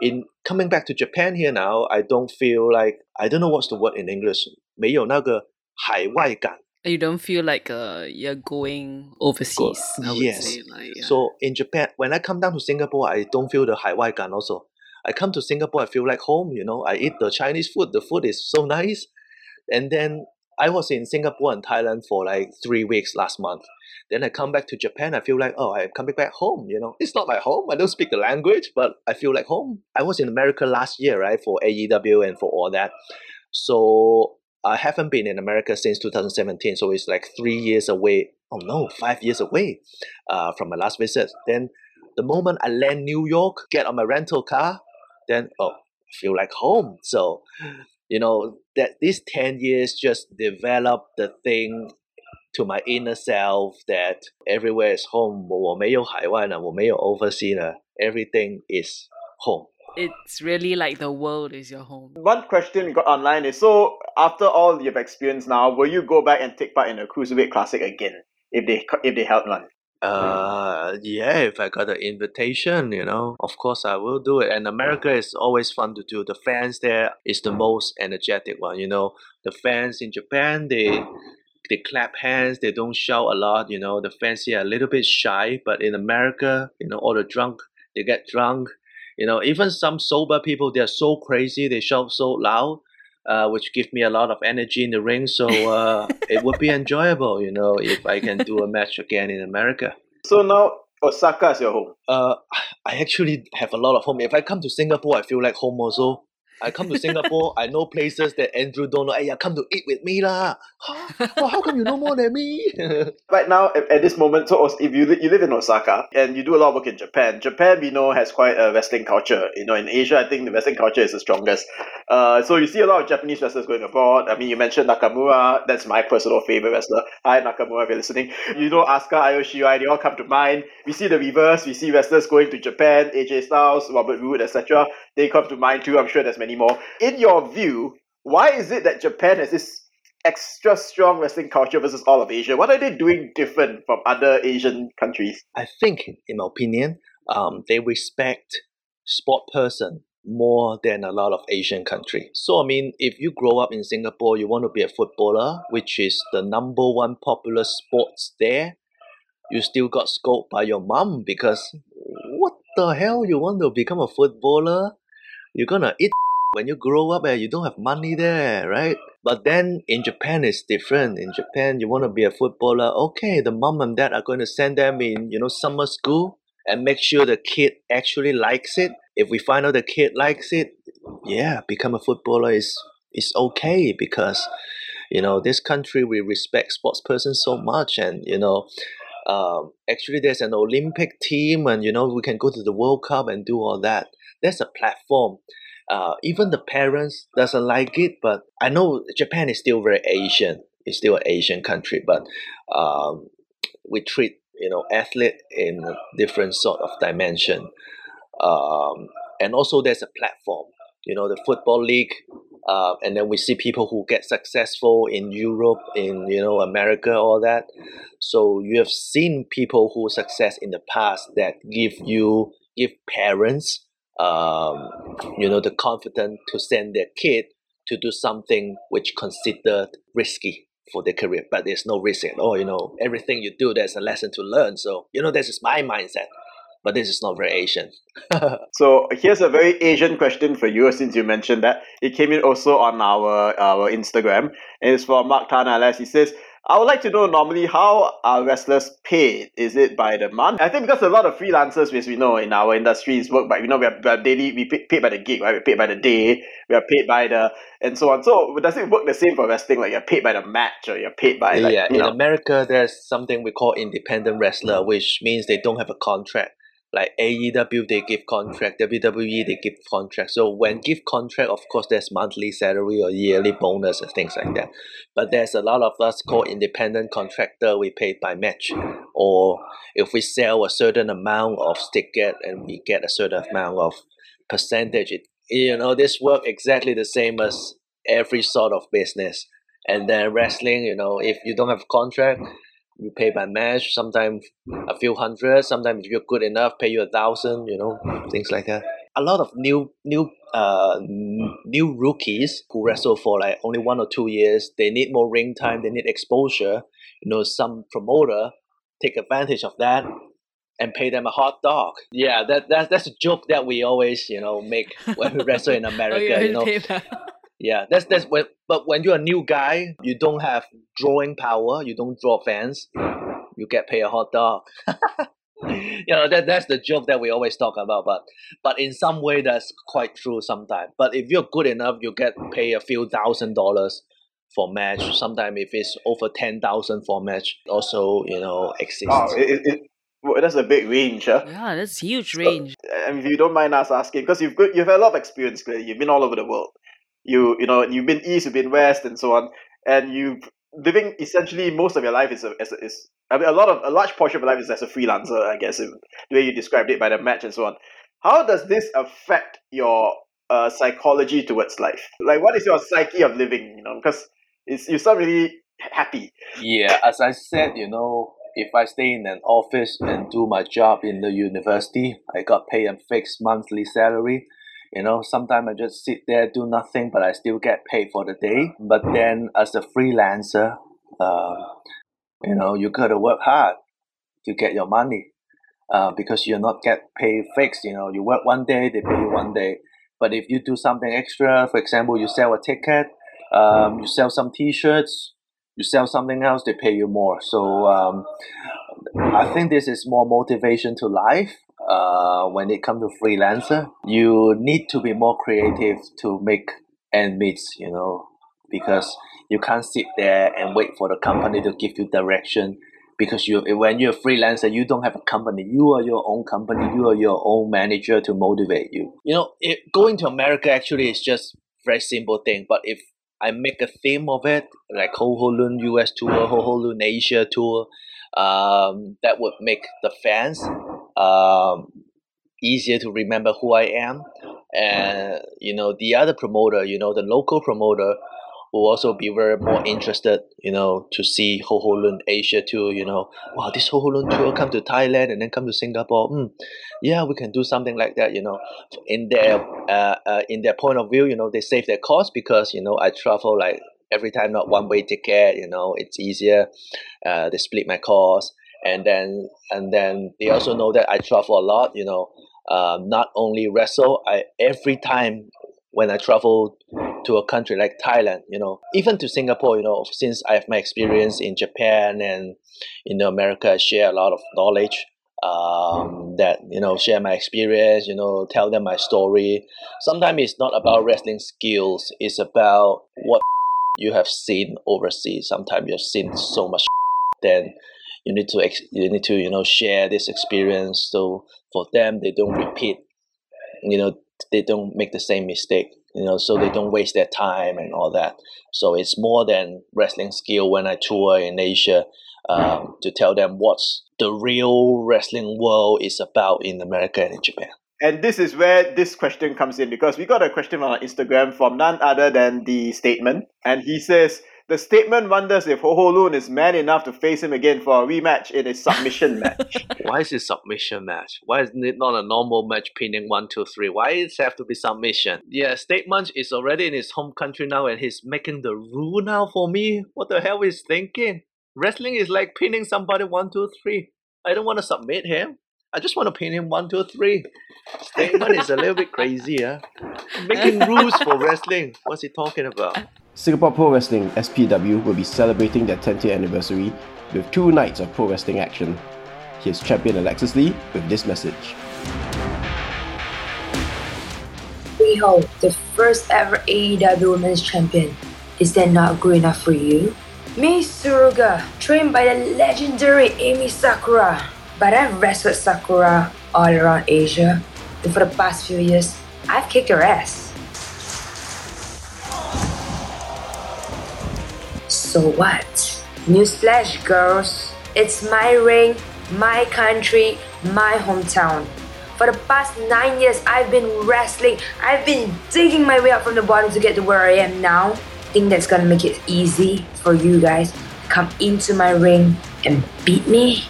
In coming back to Japan here now, I don't feel like I don't know what's the word in English. 没有那个海外感. you don't feel like uh, you're going overseas. Go, yes. Say, like, yeah. So in Japan, when I come down to Singapore, I don't feel the Hawaii gun also. I come to Singapore, I feel like home. You know, I eat the Chinese food. The food is so nice. And then I was in Singapore and Thailand for like three weeks last month. Then I come back to Japan. I feel like oh, I'm coming back home. You know, it's not my home. I don't speak the language, but I feel like home. I was in America last year, right, for AEW and for all that. So I haven't been in America since 2017. So it's like three years away. Oh no, five years away uh, from my last visit. Then the moment I land New York, get on my rental car, then oh, I feel like home. So, you know, that these 10 years just develop the thing to my inner self that everywhere is home. 我没有海外呢，我没有 overseas 呢 Everything is home. it's really like the world is your home. One question we got online is so after all you've experienced now, will you go back and take part in a cruiserweight classic again if they if they held one? Uh, yeah, if I got an invitation, you know, of course I will do it. And America is always fun to do. The fans there is the most energetic one, you know. The fans in Japan, they they clap hands, they don't shout a lot, you know. The fans here are a little bit shy, but in America, you know, all the drunk, they get drunk. You know, even some sober people, they're so crazy, they shout so loud. Uh, which give me a lot of energy in the ring, so uh, it would be enjoyable, you know, if I can do a match again in America. So now Osaka is your home. Uh, I actually have a lot of home. If I come to Singapore, I feel like home also. I come to Singapore, I know places that Andrew don't know. Hey, come to eat with me lah. Huh? Well, how come you know more than me? Right now, at, at this moment, so if you you live in Osaka and you do a lot of work in Japan, Japan we know has quite a wrestling culture. You know, in Asia, I think the wrestling culture is the strongest. Uh, so you see a lot of Japanese wrestlers going abroad. I mean, you mentioned Nakamura. That's my personal favorite wrestler. Hi Nakamura, if you're listening. You know Asuka, Ayoshi? They all come to mind. We see the reverse. We see wrestlers going to Japan, AJ Styles, Robert Roode, etc. They come to mind too. I'm sure there's many more. In your view, why is it that Japan has this extra strong wrestling culture versus all of Asia? What are they doing different from other Asian countries? I think, in my opinion, um, they respect sport person more than a lot of Asian countries. So I mean, if you grow up in Singapore, you want to be a footballer, which is the number one popular sports there. you still got scolded by your mom because what the hell you want to become a footballer? You're gonna eat when you grow up and you don't have money there, right? But then in Japan it's different. In Japan you want to be a footballer, okay, the mom and dad are going to send them in, you know, summer school and make sure the kid actually likes it. If we find out the kid likes it, yeah, become a footballer is is okay because you know this country we respect sports persons so much and you know um, actually there's an olympic team and you know we can go to the world cup and do all that there's a platform. Uh, even the parents doesn't like it but i know japan is still very asian. It's still an asian country but um, we treat you know athlete in a different sort of dimension. Um, and also there's a platform. You know the football league uh, and then we see people who get successful in Europe, in you know America, all that. So you have seen people who success in the past that give you give parents, um, you know, the confidence to send their kid to do something which considered risky for their career, but there's no risk at all. You know, everything you do, there's a lesson to learn. So you know, this is my mindset but this is not very Asian. so here's a very Asian question for you, since you mentioned that. It came in also on our our Instagram, and it's from Mark Tan. He says, I would like to know normally how are wrestlers paid? Is it by the month? I think because a lot of freelancers, as we know in our industries, work by you know we are, we are daily we pay, paid by the gig, right? We paid by the day, we are paid by the and so on. So does it work the same for wrestling? Like you're paid by the match or you're paid by like, yeah. in know? America, there's something we call independent wrestler, mm. which means they don't have a contract like AEW they give contract, WWE they give contract. So when give contract, of course there's monthly salary or yearly bonus and things like that. But there's a lot of us called independent contractor. We pay by match, or if we sell a certain amount of ticket and we get a certain amount of percentage. It you know this work exactly the same as every sort of business. And then wrestling, you know, if you don't have contract, you pay by match, sometimes a few hundred, sometimes if you're good enough, pay you a thousand, you know, things like that. A lot of new new uh new rookies who wrestle for like only one or two years, they need more ring time, they need exposure. You know, some promoter take advantage of that and pay them a hot dog. Yeah, that, that that's a joke that we always, you know, make when we wrestle in America. oh, you know, yeah, that's that's when. But when you're a new guy, you don't have drawing power. You don't draw fans. You get paid a hot dog. you know that that's the joke that we always talk about. But but in some way, that's quite true sometimes. But if you're good enough, you get paid a few thousand dollars for match. Sometimes if it's over ten thousand for match, also you know exists. Oh, it, it, well, that's a big range, huh? Yeah, that's huge range. So, I mean, if you don't mind us asking, because you've got, you've had a lot of experience. Clearly, you've been all over the world you you know you've been east, you've been west, and so on, and you've living essentially most of your life is a, is, a, is I mean, a lot of a large portion of your life is as a freelancer, I guess, if, the way you described it by the match and so on. How does this affect your uh, psychology towards life? Like, what is your psyche of living? You know, because it's you sound really happy. Yeah, as I said, you know, if I stay in an office and do my job in the university, I got paid a fixed monthly salary. You know, sometimes I just sit there, do nothing, but I still get paid for the day. But then as a freelancer, uh, you know, you gotta work hard to get your money. Uh, because you're not get paid fixed, you know, you work one day, they pay you one day. But if you do something extra, for example, you sell a ticket, um, you sell some T-shirts, you sell something else, they pay you more. So um, I think this is more motivation to life uh, when it comes to freelancer, you need to be more creative to make end meets, you know, because you can't sit there and wait for the company to give you direction. Because you, when you're a freelancer, you don't have a company. You are your own company. You are your own manager to motivate you. You know, it, going to America actually is just very simple thing. But if I make a theme of it, like Ho Ho Lun US tour, Ho Ho Lun Asia tour, um, that would make the fans um, easier to remember who I am. And you know, the other promoter, you know, the local promoter will also be very more interested, you know, to see Ho Ho Lun Asia too. You know, wow, this Ho Ho Lun tour come to Thailand and then come to Singapore. Mm, yeah, we can do something like that. You know, in their uh, uh, in their point of view, you know, they save their cost because you know I travel like every time not one way ticket. You know, it's easier. Uh, they split my cost and then and then they also know that I travel a lot. You know, uh, not only wrestle, I every time when I travel to a country like Thailand, you know, even to Singapore, you know, since I have my experience in Japan and in America, I share a lot of knowledge. Um, that you know, share my experience. You know, tell them my story. Sometimes it's not about wrestling skills. It's about what you have seen overseas. Sometimes you've seen so much. Then you need to ex- you need to you know share this experience. So for them they don't repeat you know they don't make the same mistake you know so they don't waste their time and all that. So it's more than wrestling skill when i tour in asia um, to tell them what's the real wrestling world is about in america and in japan. And this is where this question comes in because we got a question on our Instagram from none other than the statement. And he says, the statement wonders if Ho Ho Lun is man enough to face him again for a rematch in a submission match. Why is it submission match? Why isn't it not a normal match pinning one, two, three? Why does it have to be submission? Yeah, Statement is already in his home country now and he's making the rule now for me. What the hell is thinking? Wrestling is like pinning somebody one, two, three. I don't want to submit him. I just want to pin him one, two, three. Statement is a little bit crazy, huh? Making rules for wrestling. What's he talking about? Singapore Pro Wrestling SPW will be celebrating their 10th anniversary with two nights of pro wrestling action. Here's champion Alexis Lee with this message. Riho, the first ever AEW Women's Champion. Is that not good enough for you? Mei Suruga, trained by the legendary Emi Sakura. But I've wrestled Sakura all around Asia, and for the past few years, I've kicked her ass. So what? Newsflash, girls. It's my ring, my country, my hometown. For the past nine years, I've been wrestling. I've been digging my way up from the bottom to get to where I am now. Think that's gonna make it easy for you guys to come into my ring and beat me?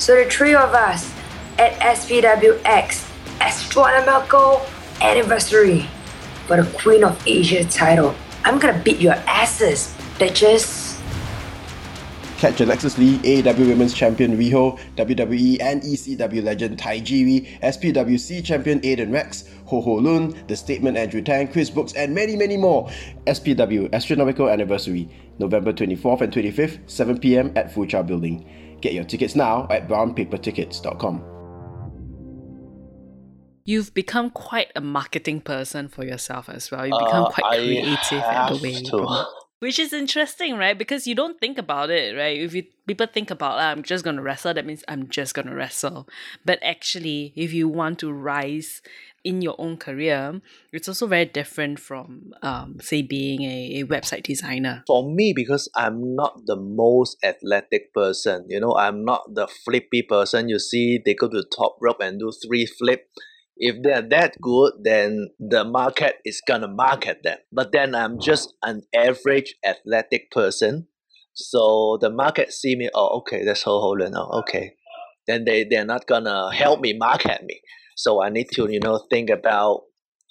So the three of us at SPWX Astronomical Anniversary for the Queen of Asia title. I'm gonna beat your asses, bitches. Catch Alexis Lee, AEW Women's Champion Riho, WWE and ECW legend Tajiri, SPWC Champion Aiden Rex, Ho Ho Lun, The Statement Andrew Tang, Chris Brooks, and many, many more. SPW Astronomical Anniversary, November 24th and 25th, 7 pm at Fucha Building. Get your tickets now at brownpapertickets.com. You've become quite a marketing person for yourself as well. You've become Uh, quite I creative in the way you to. promote. Which is interesting, right? Because you don't think about it, right? If you people think about, "Ah, I'm just gonna wrestle, that means I'm just gonna wrestle. But actually, if you want to rise in your own career, it's also very different from, um, say, being a, a website designer. for me because i'm not the most athletic person you know i'm not the flippy person you see they go to the top rope and do three flip if they're that good then the market is gonna market them but then i'm just an average athletic person so the market see me oh okay that's Ho Ho oh okay then they, they're not gonna help me market me so i need to you know think about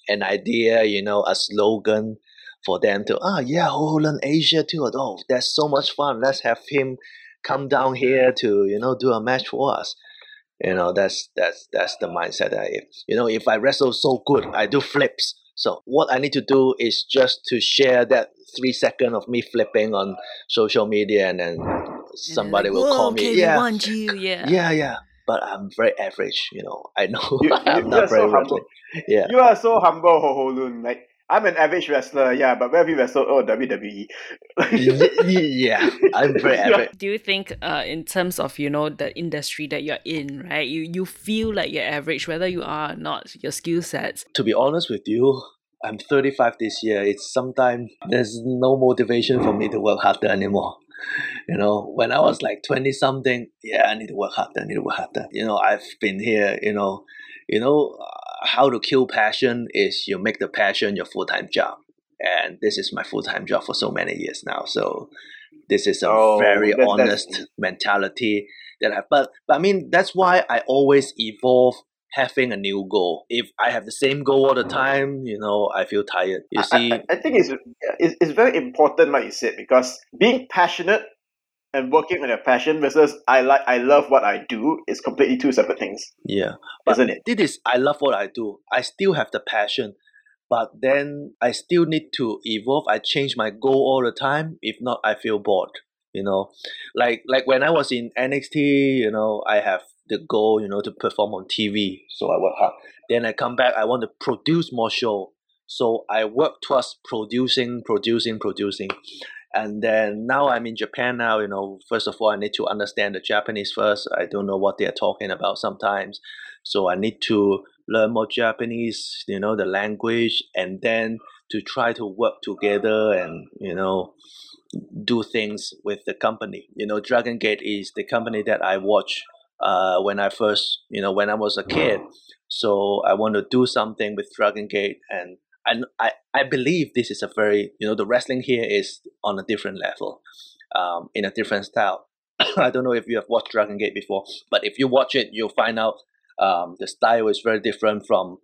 an idea you know a slogan for them to ah yeah Ho Holland Asia too. Oh, that's so much fun. Let's have him come down here to you know do a match for us. You know that's that's that's the mindset. That if you know if I wrestle so good, I do flips. So what I need to do is just to share that three second of me flipping on social media, and then somebody will call me. Okay, yeah, want you. Yeah. yeah, yeah. But I'm very average. You know, I know You- you- I'm you're not very so humble. Yeah. You are so humble, Ho Ho Lun. Like I'm an average wrestler, yeah, but where have you wrestled? Oh, WWE. Yeah, I'm very average. do you think uh, in terms of you know the industry that you're in right you you feel like you're average whether you are or not your skill sets to be honest with you, I'm 35 this year. It's sometimes there's no motivation for me to work harder anymore. You know, when I was like 20 something, yeah, I need to work harder, I need to work harder. You know, I've been here, you know, you know, uh, how to kill passion is you make the passion your full time job. And this is my full time job for so many years now. So this is a Oh, very that- honest mentality that I have. But, but I mean, that's why I always evolve having a new goal. If I have the same goal all the time, you know, I feel tired. You see, I, I think it's, it's it's very important what you said because being passionate and working on your passion versus I like I love what I do is completely two separate things, Yeah. But isn't it? This is I love what I do. I still have the passion, but then I still need to evolve. I change my goal all the time. If not, I feel bored. You know, like like when I was in NXT, you know, I have the goal, you know, to perform on TV. So I work hard. Then I come back. I want to produce more show. So I work towards producing, producing, producing. And then now I'm in Japan now, you know, first of all, I need to understand the Japanese first. I don't know what they're talking about sometimes. So I need to learn more Japanese, you know, the language, and then to try to work together and, you know, do things with the company. You know, Dragon Gate is the company that I watch uh, when I first, you know, when I was a kid. So I want to do something with Dragon Gate and and I, I believe this is a very you know the wrestling here is on a different level um, in a different style. I don't know if you have watched dragon gate before but if you watch it you'll find out um, the style is very different from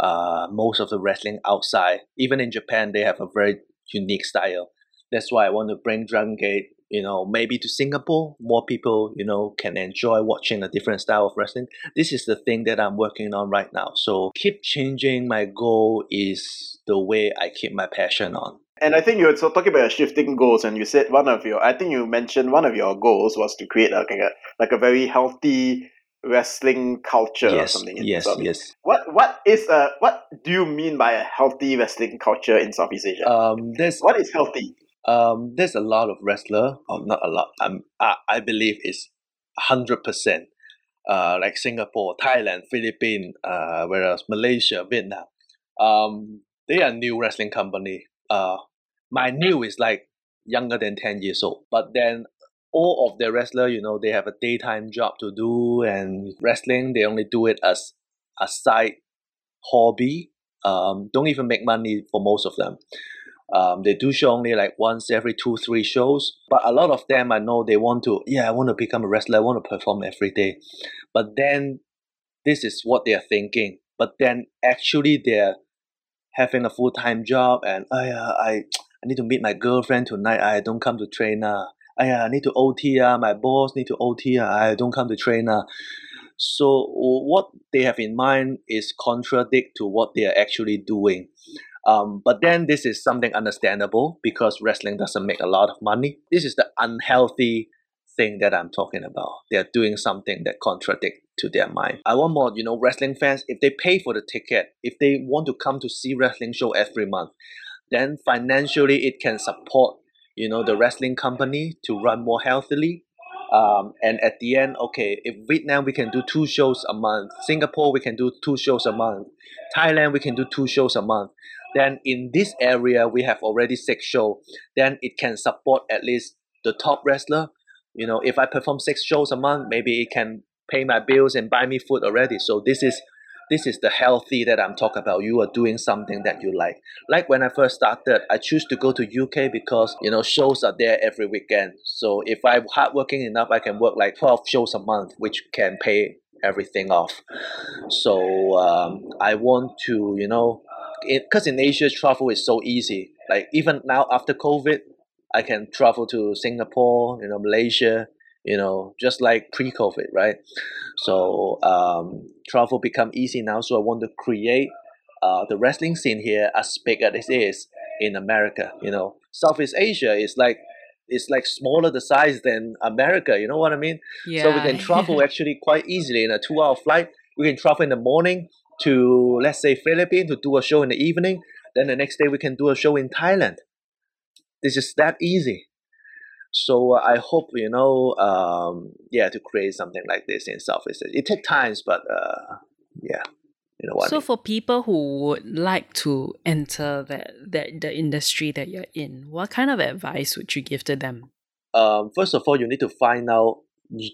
uh, most of the wrestling outside. Even in japan they have a very unique style. That's why i want to bring dragon gate you know maybe to singapore more people you know can enjoy watching a different style of wrestling this is the thing that i'm working on right now so keep changing my goal is the way i keep my passion on And I think you were so talking about shifting goals, and you said one of your, I think you mentioned one of your goals was to create like a like a very healthy wrestling culture or yes something. in yes Southeast. yes What what is a what do you mean by a healthy wrestling culture in Southeast Asia? um there's what is healthy? Um there's a lot of wrestler or not a lot um, I, I believe it's 100% uh like singapore thailand philippines uh whereas malaysia vietnam. Um they are new wrestling company. Uh my new is like younger than 10 years old but then all of the wrestler you know they have a daytime job to do and wrestling they only do it as a side hobby. Um don't even make money for most of them um, they do show only like once every two three shows but a lot of them i know they want to yeah i want to become a wrestler i want to perform every day. But then this is what they are thinking. But then actually they're having a full-time job and oh yeah, I, I need to meet my girlfriend tonight. I don't come to train now oh yeah, i need to ot ah. my boss need to ot ah. i don't come to train now so what they have in mind is contradict to what they are actually doing um, but then this is something understandable because wrestling doesn't make a lot of money. This is the unhealthy thing that I'm talking about. They're doing something that contradict to their mind. I want more, you know, wrestling fans, if they pay for the ticket, if they want to come to see wrestling show every month, then financially it can support, you know, the wrestling company to run more healthily. Um, and at the end, okay, if Vietnam we can do two shows a month, Singapore we can do two shows a month, Thailand we can do two shows a month then in this area we have already six shows then it can support at least the top wrestler. You know if i perform six shows a month maybe it can pay my bills and buy me food already. So this is this is the healthy that i'm talking about. You are doing something that you like. Like when i first started i choose to go to uk because you know shows are there every weekend. So if i'm hardworking enough i can work like 12 shows a month which can pay everything off. So um, i want to you know because in Asia travel is so easy. Like even now after COVID, I can travel to Singapore, you know, Malaysia, you know, just like pre-COVID, right? So um, travel become easy now. So I want to create uh, the wrestling scene here as big as it is in America. You know, Southeast Asia is like it's like smaller the size than America. You know what I mean? Yeah. So we can travel actually quite easily in a two-hour flight. We can travel in the morning to let's say Philippines to do a show in the evening. Then the next day we can do a show in Thailand. This is that easy. So uh, I hope you know, um, yeah, to create something like this in Southeast Asia. It takes times, but uh, yeah, you know what. I So mean. for people who would like to enter that, that the industry that you're in, what kind of advice would you give to them? um, first of all, you need to find out: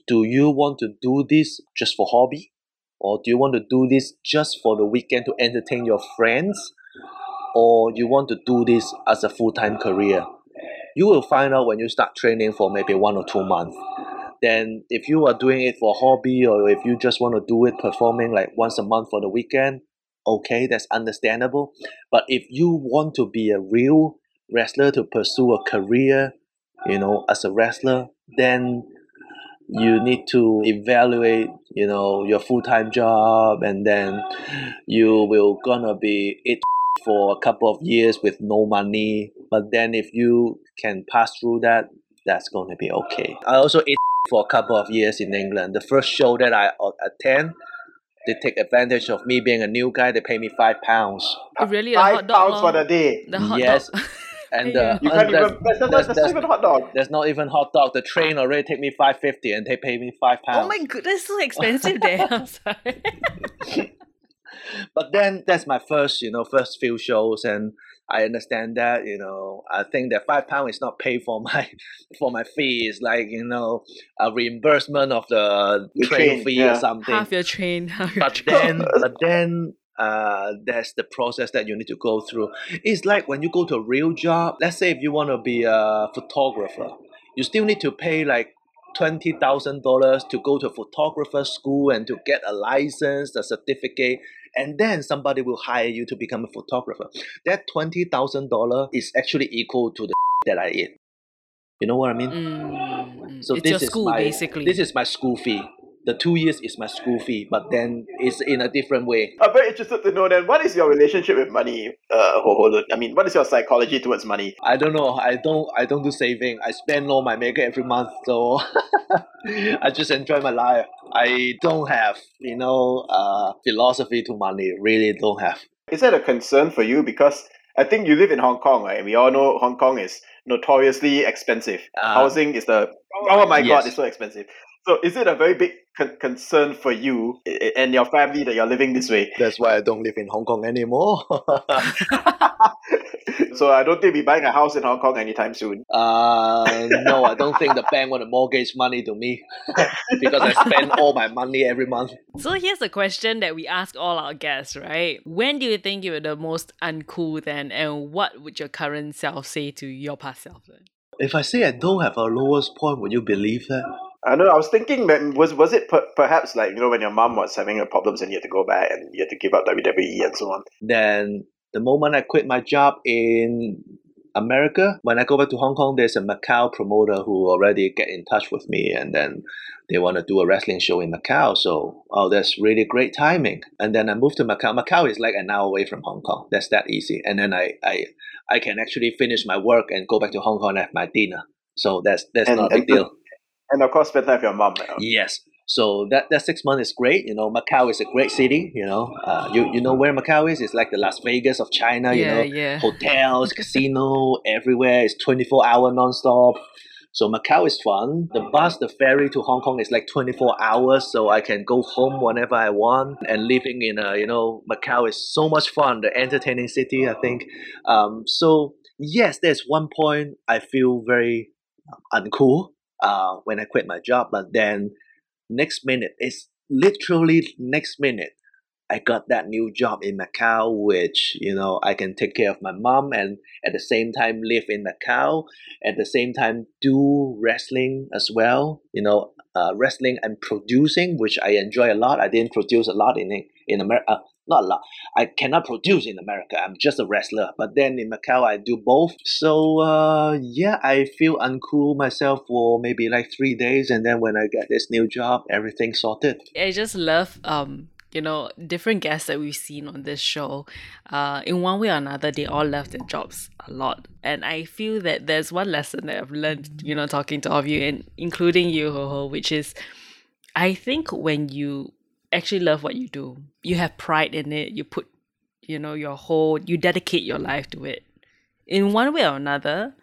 do you want to do this just for hobby, or do you want to do this just for the weekend to entertain your friends, or you want to do this as a full time career? You will find out when you start training for maybe one or two months. Then, if you are doing it for hobby, or if you just want to do it performing like once a month for the weekend, okay, that's understandable. But if you want to be a real wrestler to pursue a career, you know, as a wrestler, then you need to evaluate, you know, your full time job, and then you will gonna be it for a couple of years with no money. But then if you can pass through that, that's gonna be okay. I also ate for a couple of years in England. The first show that I uh, attend, they take advantage of me being a new guy. They pay me five pounds. Oh, really? A Five hot dog pounds lor? for the day. The hot yes, dog. and uh, You can't and even. there's- That's, that's, there's- that's not even hot dog. there's not even hot dog. The train already take me five fifty, and they pay me five pounds. oh my goodness, so expensive there. I'm sorry. but then that's my first, you know, first few shows, and I understand that, you know, I think that five pound is not paid for my for my fee. It's like you know a reimbursement of the The train, train, fee yeah. or something. half your train, half your but train. then, but then. Uh, that's the process that you need to go through. It's like when you go to a real job. Let's say if you want to be a photographer, you still need to pay like twenty thousand dollars to go to photographer school and to get a license, a certificate, and then somebody will hire you to become a photographer. That twenty thousand dollar is actually equal to the that I eat. You know what I mean? Mm, So it's this your is school, my basically. this is my school fee. The two years is my school fee, but then it's in a different way. I'm very interested to know then what is your relationship with money, uh, Ho Ho Lun? I mean, what is your psychology towards money? I don't know. I don't. I don't do saving. I spend all my makeup every month, so I just enjoy my life. I don't have, you know, uh, philosophy to money. Really, don't have. Is that a concern for you? Because I think you live in Hong Kong, right? And we all know Hong Kong is notoriously expensive. Uh, Housing is the oh my god, it's so expensive. So is it a very big con- concern for you i- i- and your family that you're living this way? That's why I don't live in Hong Kong anymore. so I don't think we're buying a house in Hong Kong anytime soon. uh, no, I don't think the bank want to mortgage money to me because I spend all my money every month. So here's a question that we ask all our guests, right? When do you think you were the most uncool then, and what would your current self say to your past self then? If I say I don't have a lowest point, would you believe that? I know. I was thinking that mm, was was it per- perhaps like you know when your mom was having her problems and you had to go back and you had to give up WWE and so on. Then the moment I quit my job in America, when I go back to Hong Kong, there's a Macau promoter who already get in touch with me, and then they want to do a wrestling show in Macau. So, oh, that's really great timing. And then I moved to Macau. Macau is like an hour away from Hong Kong. That's that easy. And then I, I, I can actually finish my work and go back to Hong Kong and have my dinner. So that's that's And- not a big deal. And of course, spend time with your mom. right? Yes. So that, that six months is great. You know, Macau is a great city. You know, uh, you you know where Macau is? It's like the Las Vegas of China. You yeah, know, yeah. hotels, casino, everywhere. It's twenty four hour nonstop. So Macau is fun. The bus, the ferry to Hong Kong is like twenty four hours, so I can go home whenever I want. And living in a you know Macau is so much fun. The entertaining city, I think. Um, so yes, there's one point I feel very uncool uh, when I quit my job, but then next minute, it's literally next minute, I got that new job in Macau, which you know I can take care of my mom and at the same time live in Macau, at the same time do wrestling as well. You know, uh, wrestling and producing, which I enjoy a lot. I didn't produce a lot in in America. Uh, not a lot. I cannot produce in America. I'm just a wrestler. But then in Macau, I do both. So uh, yeah, I feel uncool myself for maybe like three days, and then when I get this new job, everything sorted. I just love um you know different guests that we've seen on this show uh in one way or another they all love their jobs a lot and i feel that there's one lesson that i've learned you know talking to all of you and including you ho ho which is i think when you actually love what you do. You have pride in it. You put you know your whole you dedicate your life to it. In one way or another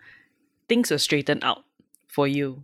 things will straighten out for you.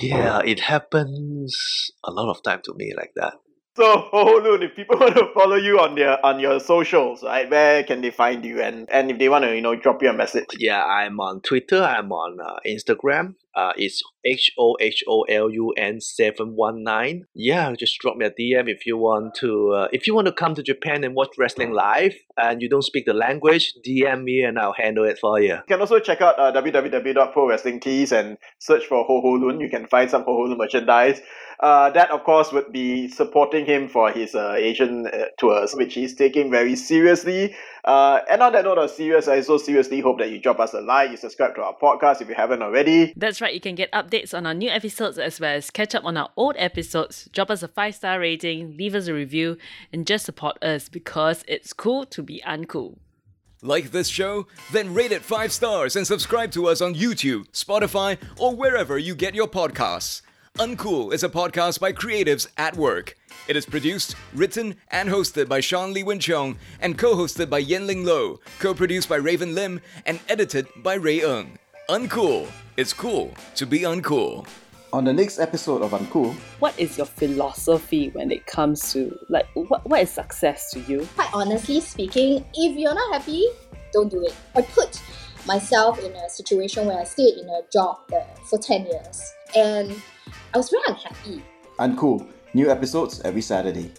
Yeah, it happens a lot of time to me like that. So, Ho Lun, if people want to follow you on their on your socials, right, where can they find you? And and if they want to, you know, drop you a message. Yeah, I'm on Twitter. I'm on uh, Instagram. Uh, it's H O H O L U N seven one nine. Yeah, just drop me a DM if you want to. Uh, if you want to come to Japan and watch wrestling live, and you don't speak the language, DM me and I'll handle it for you. You can also check out uh, www.prowrestlingtees and search for Ho Ho. You can find some Ho Ho merchandise. Uh, that, of course, would be supporting him for his uh, Asian uh, tours, which he's taking very seriously. Uh, and on that note of serious, I so seriously hope that you drop us a like, you subscribe to our podcast if you haven't already. That's right, you can get updates on our new episodes as well as catch up on our old episodes, drop us a five star rating, leave us a review, and just support us because it's cool to be uncool. Like this show? Then rate it 5 stars and subscribe to us on YouTube, Spotify, or wherever you get your podcasts. Uncool is a podcast by creatives at work. It is produced, written, and hosted by Sean Lee Win Chong and co hosted by Yen Ling Lo, co produced by Raven Lim, and edited by Ray Ng. Uncool. It's cool to be uncool. On the next episode of Uncool, What is your philosophy when it comes to, like, what, what is success to you? quite honestly speaking, if you're not happy, don't do it. I put myself in a situation where I stayed in a job uh, for 10 years and I was very unhappy. Uncool, new episodes every Saturday.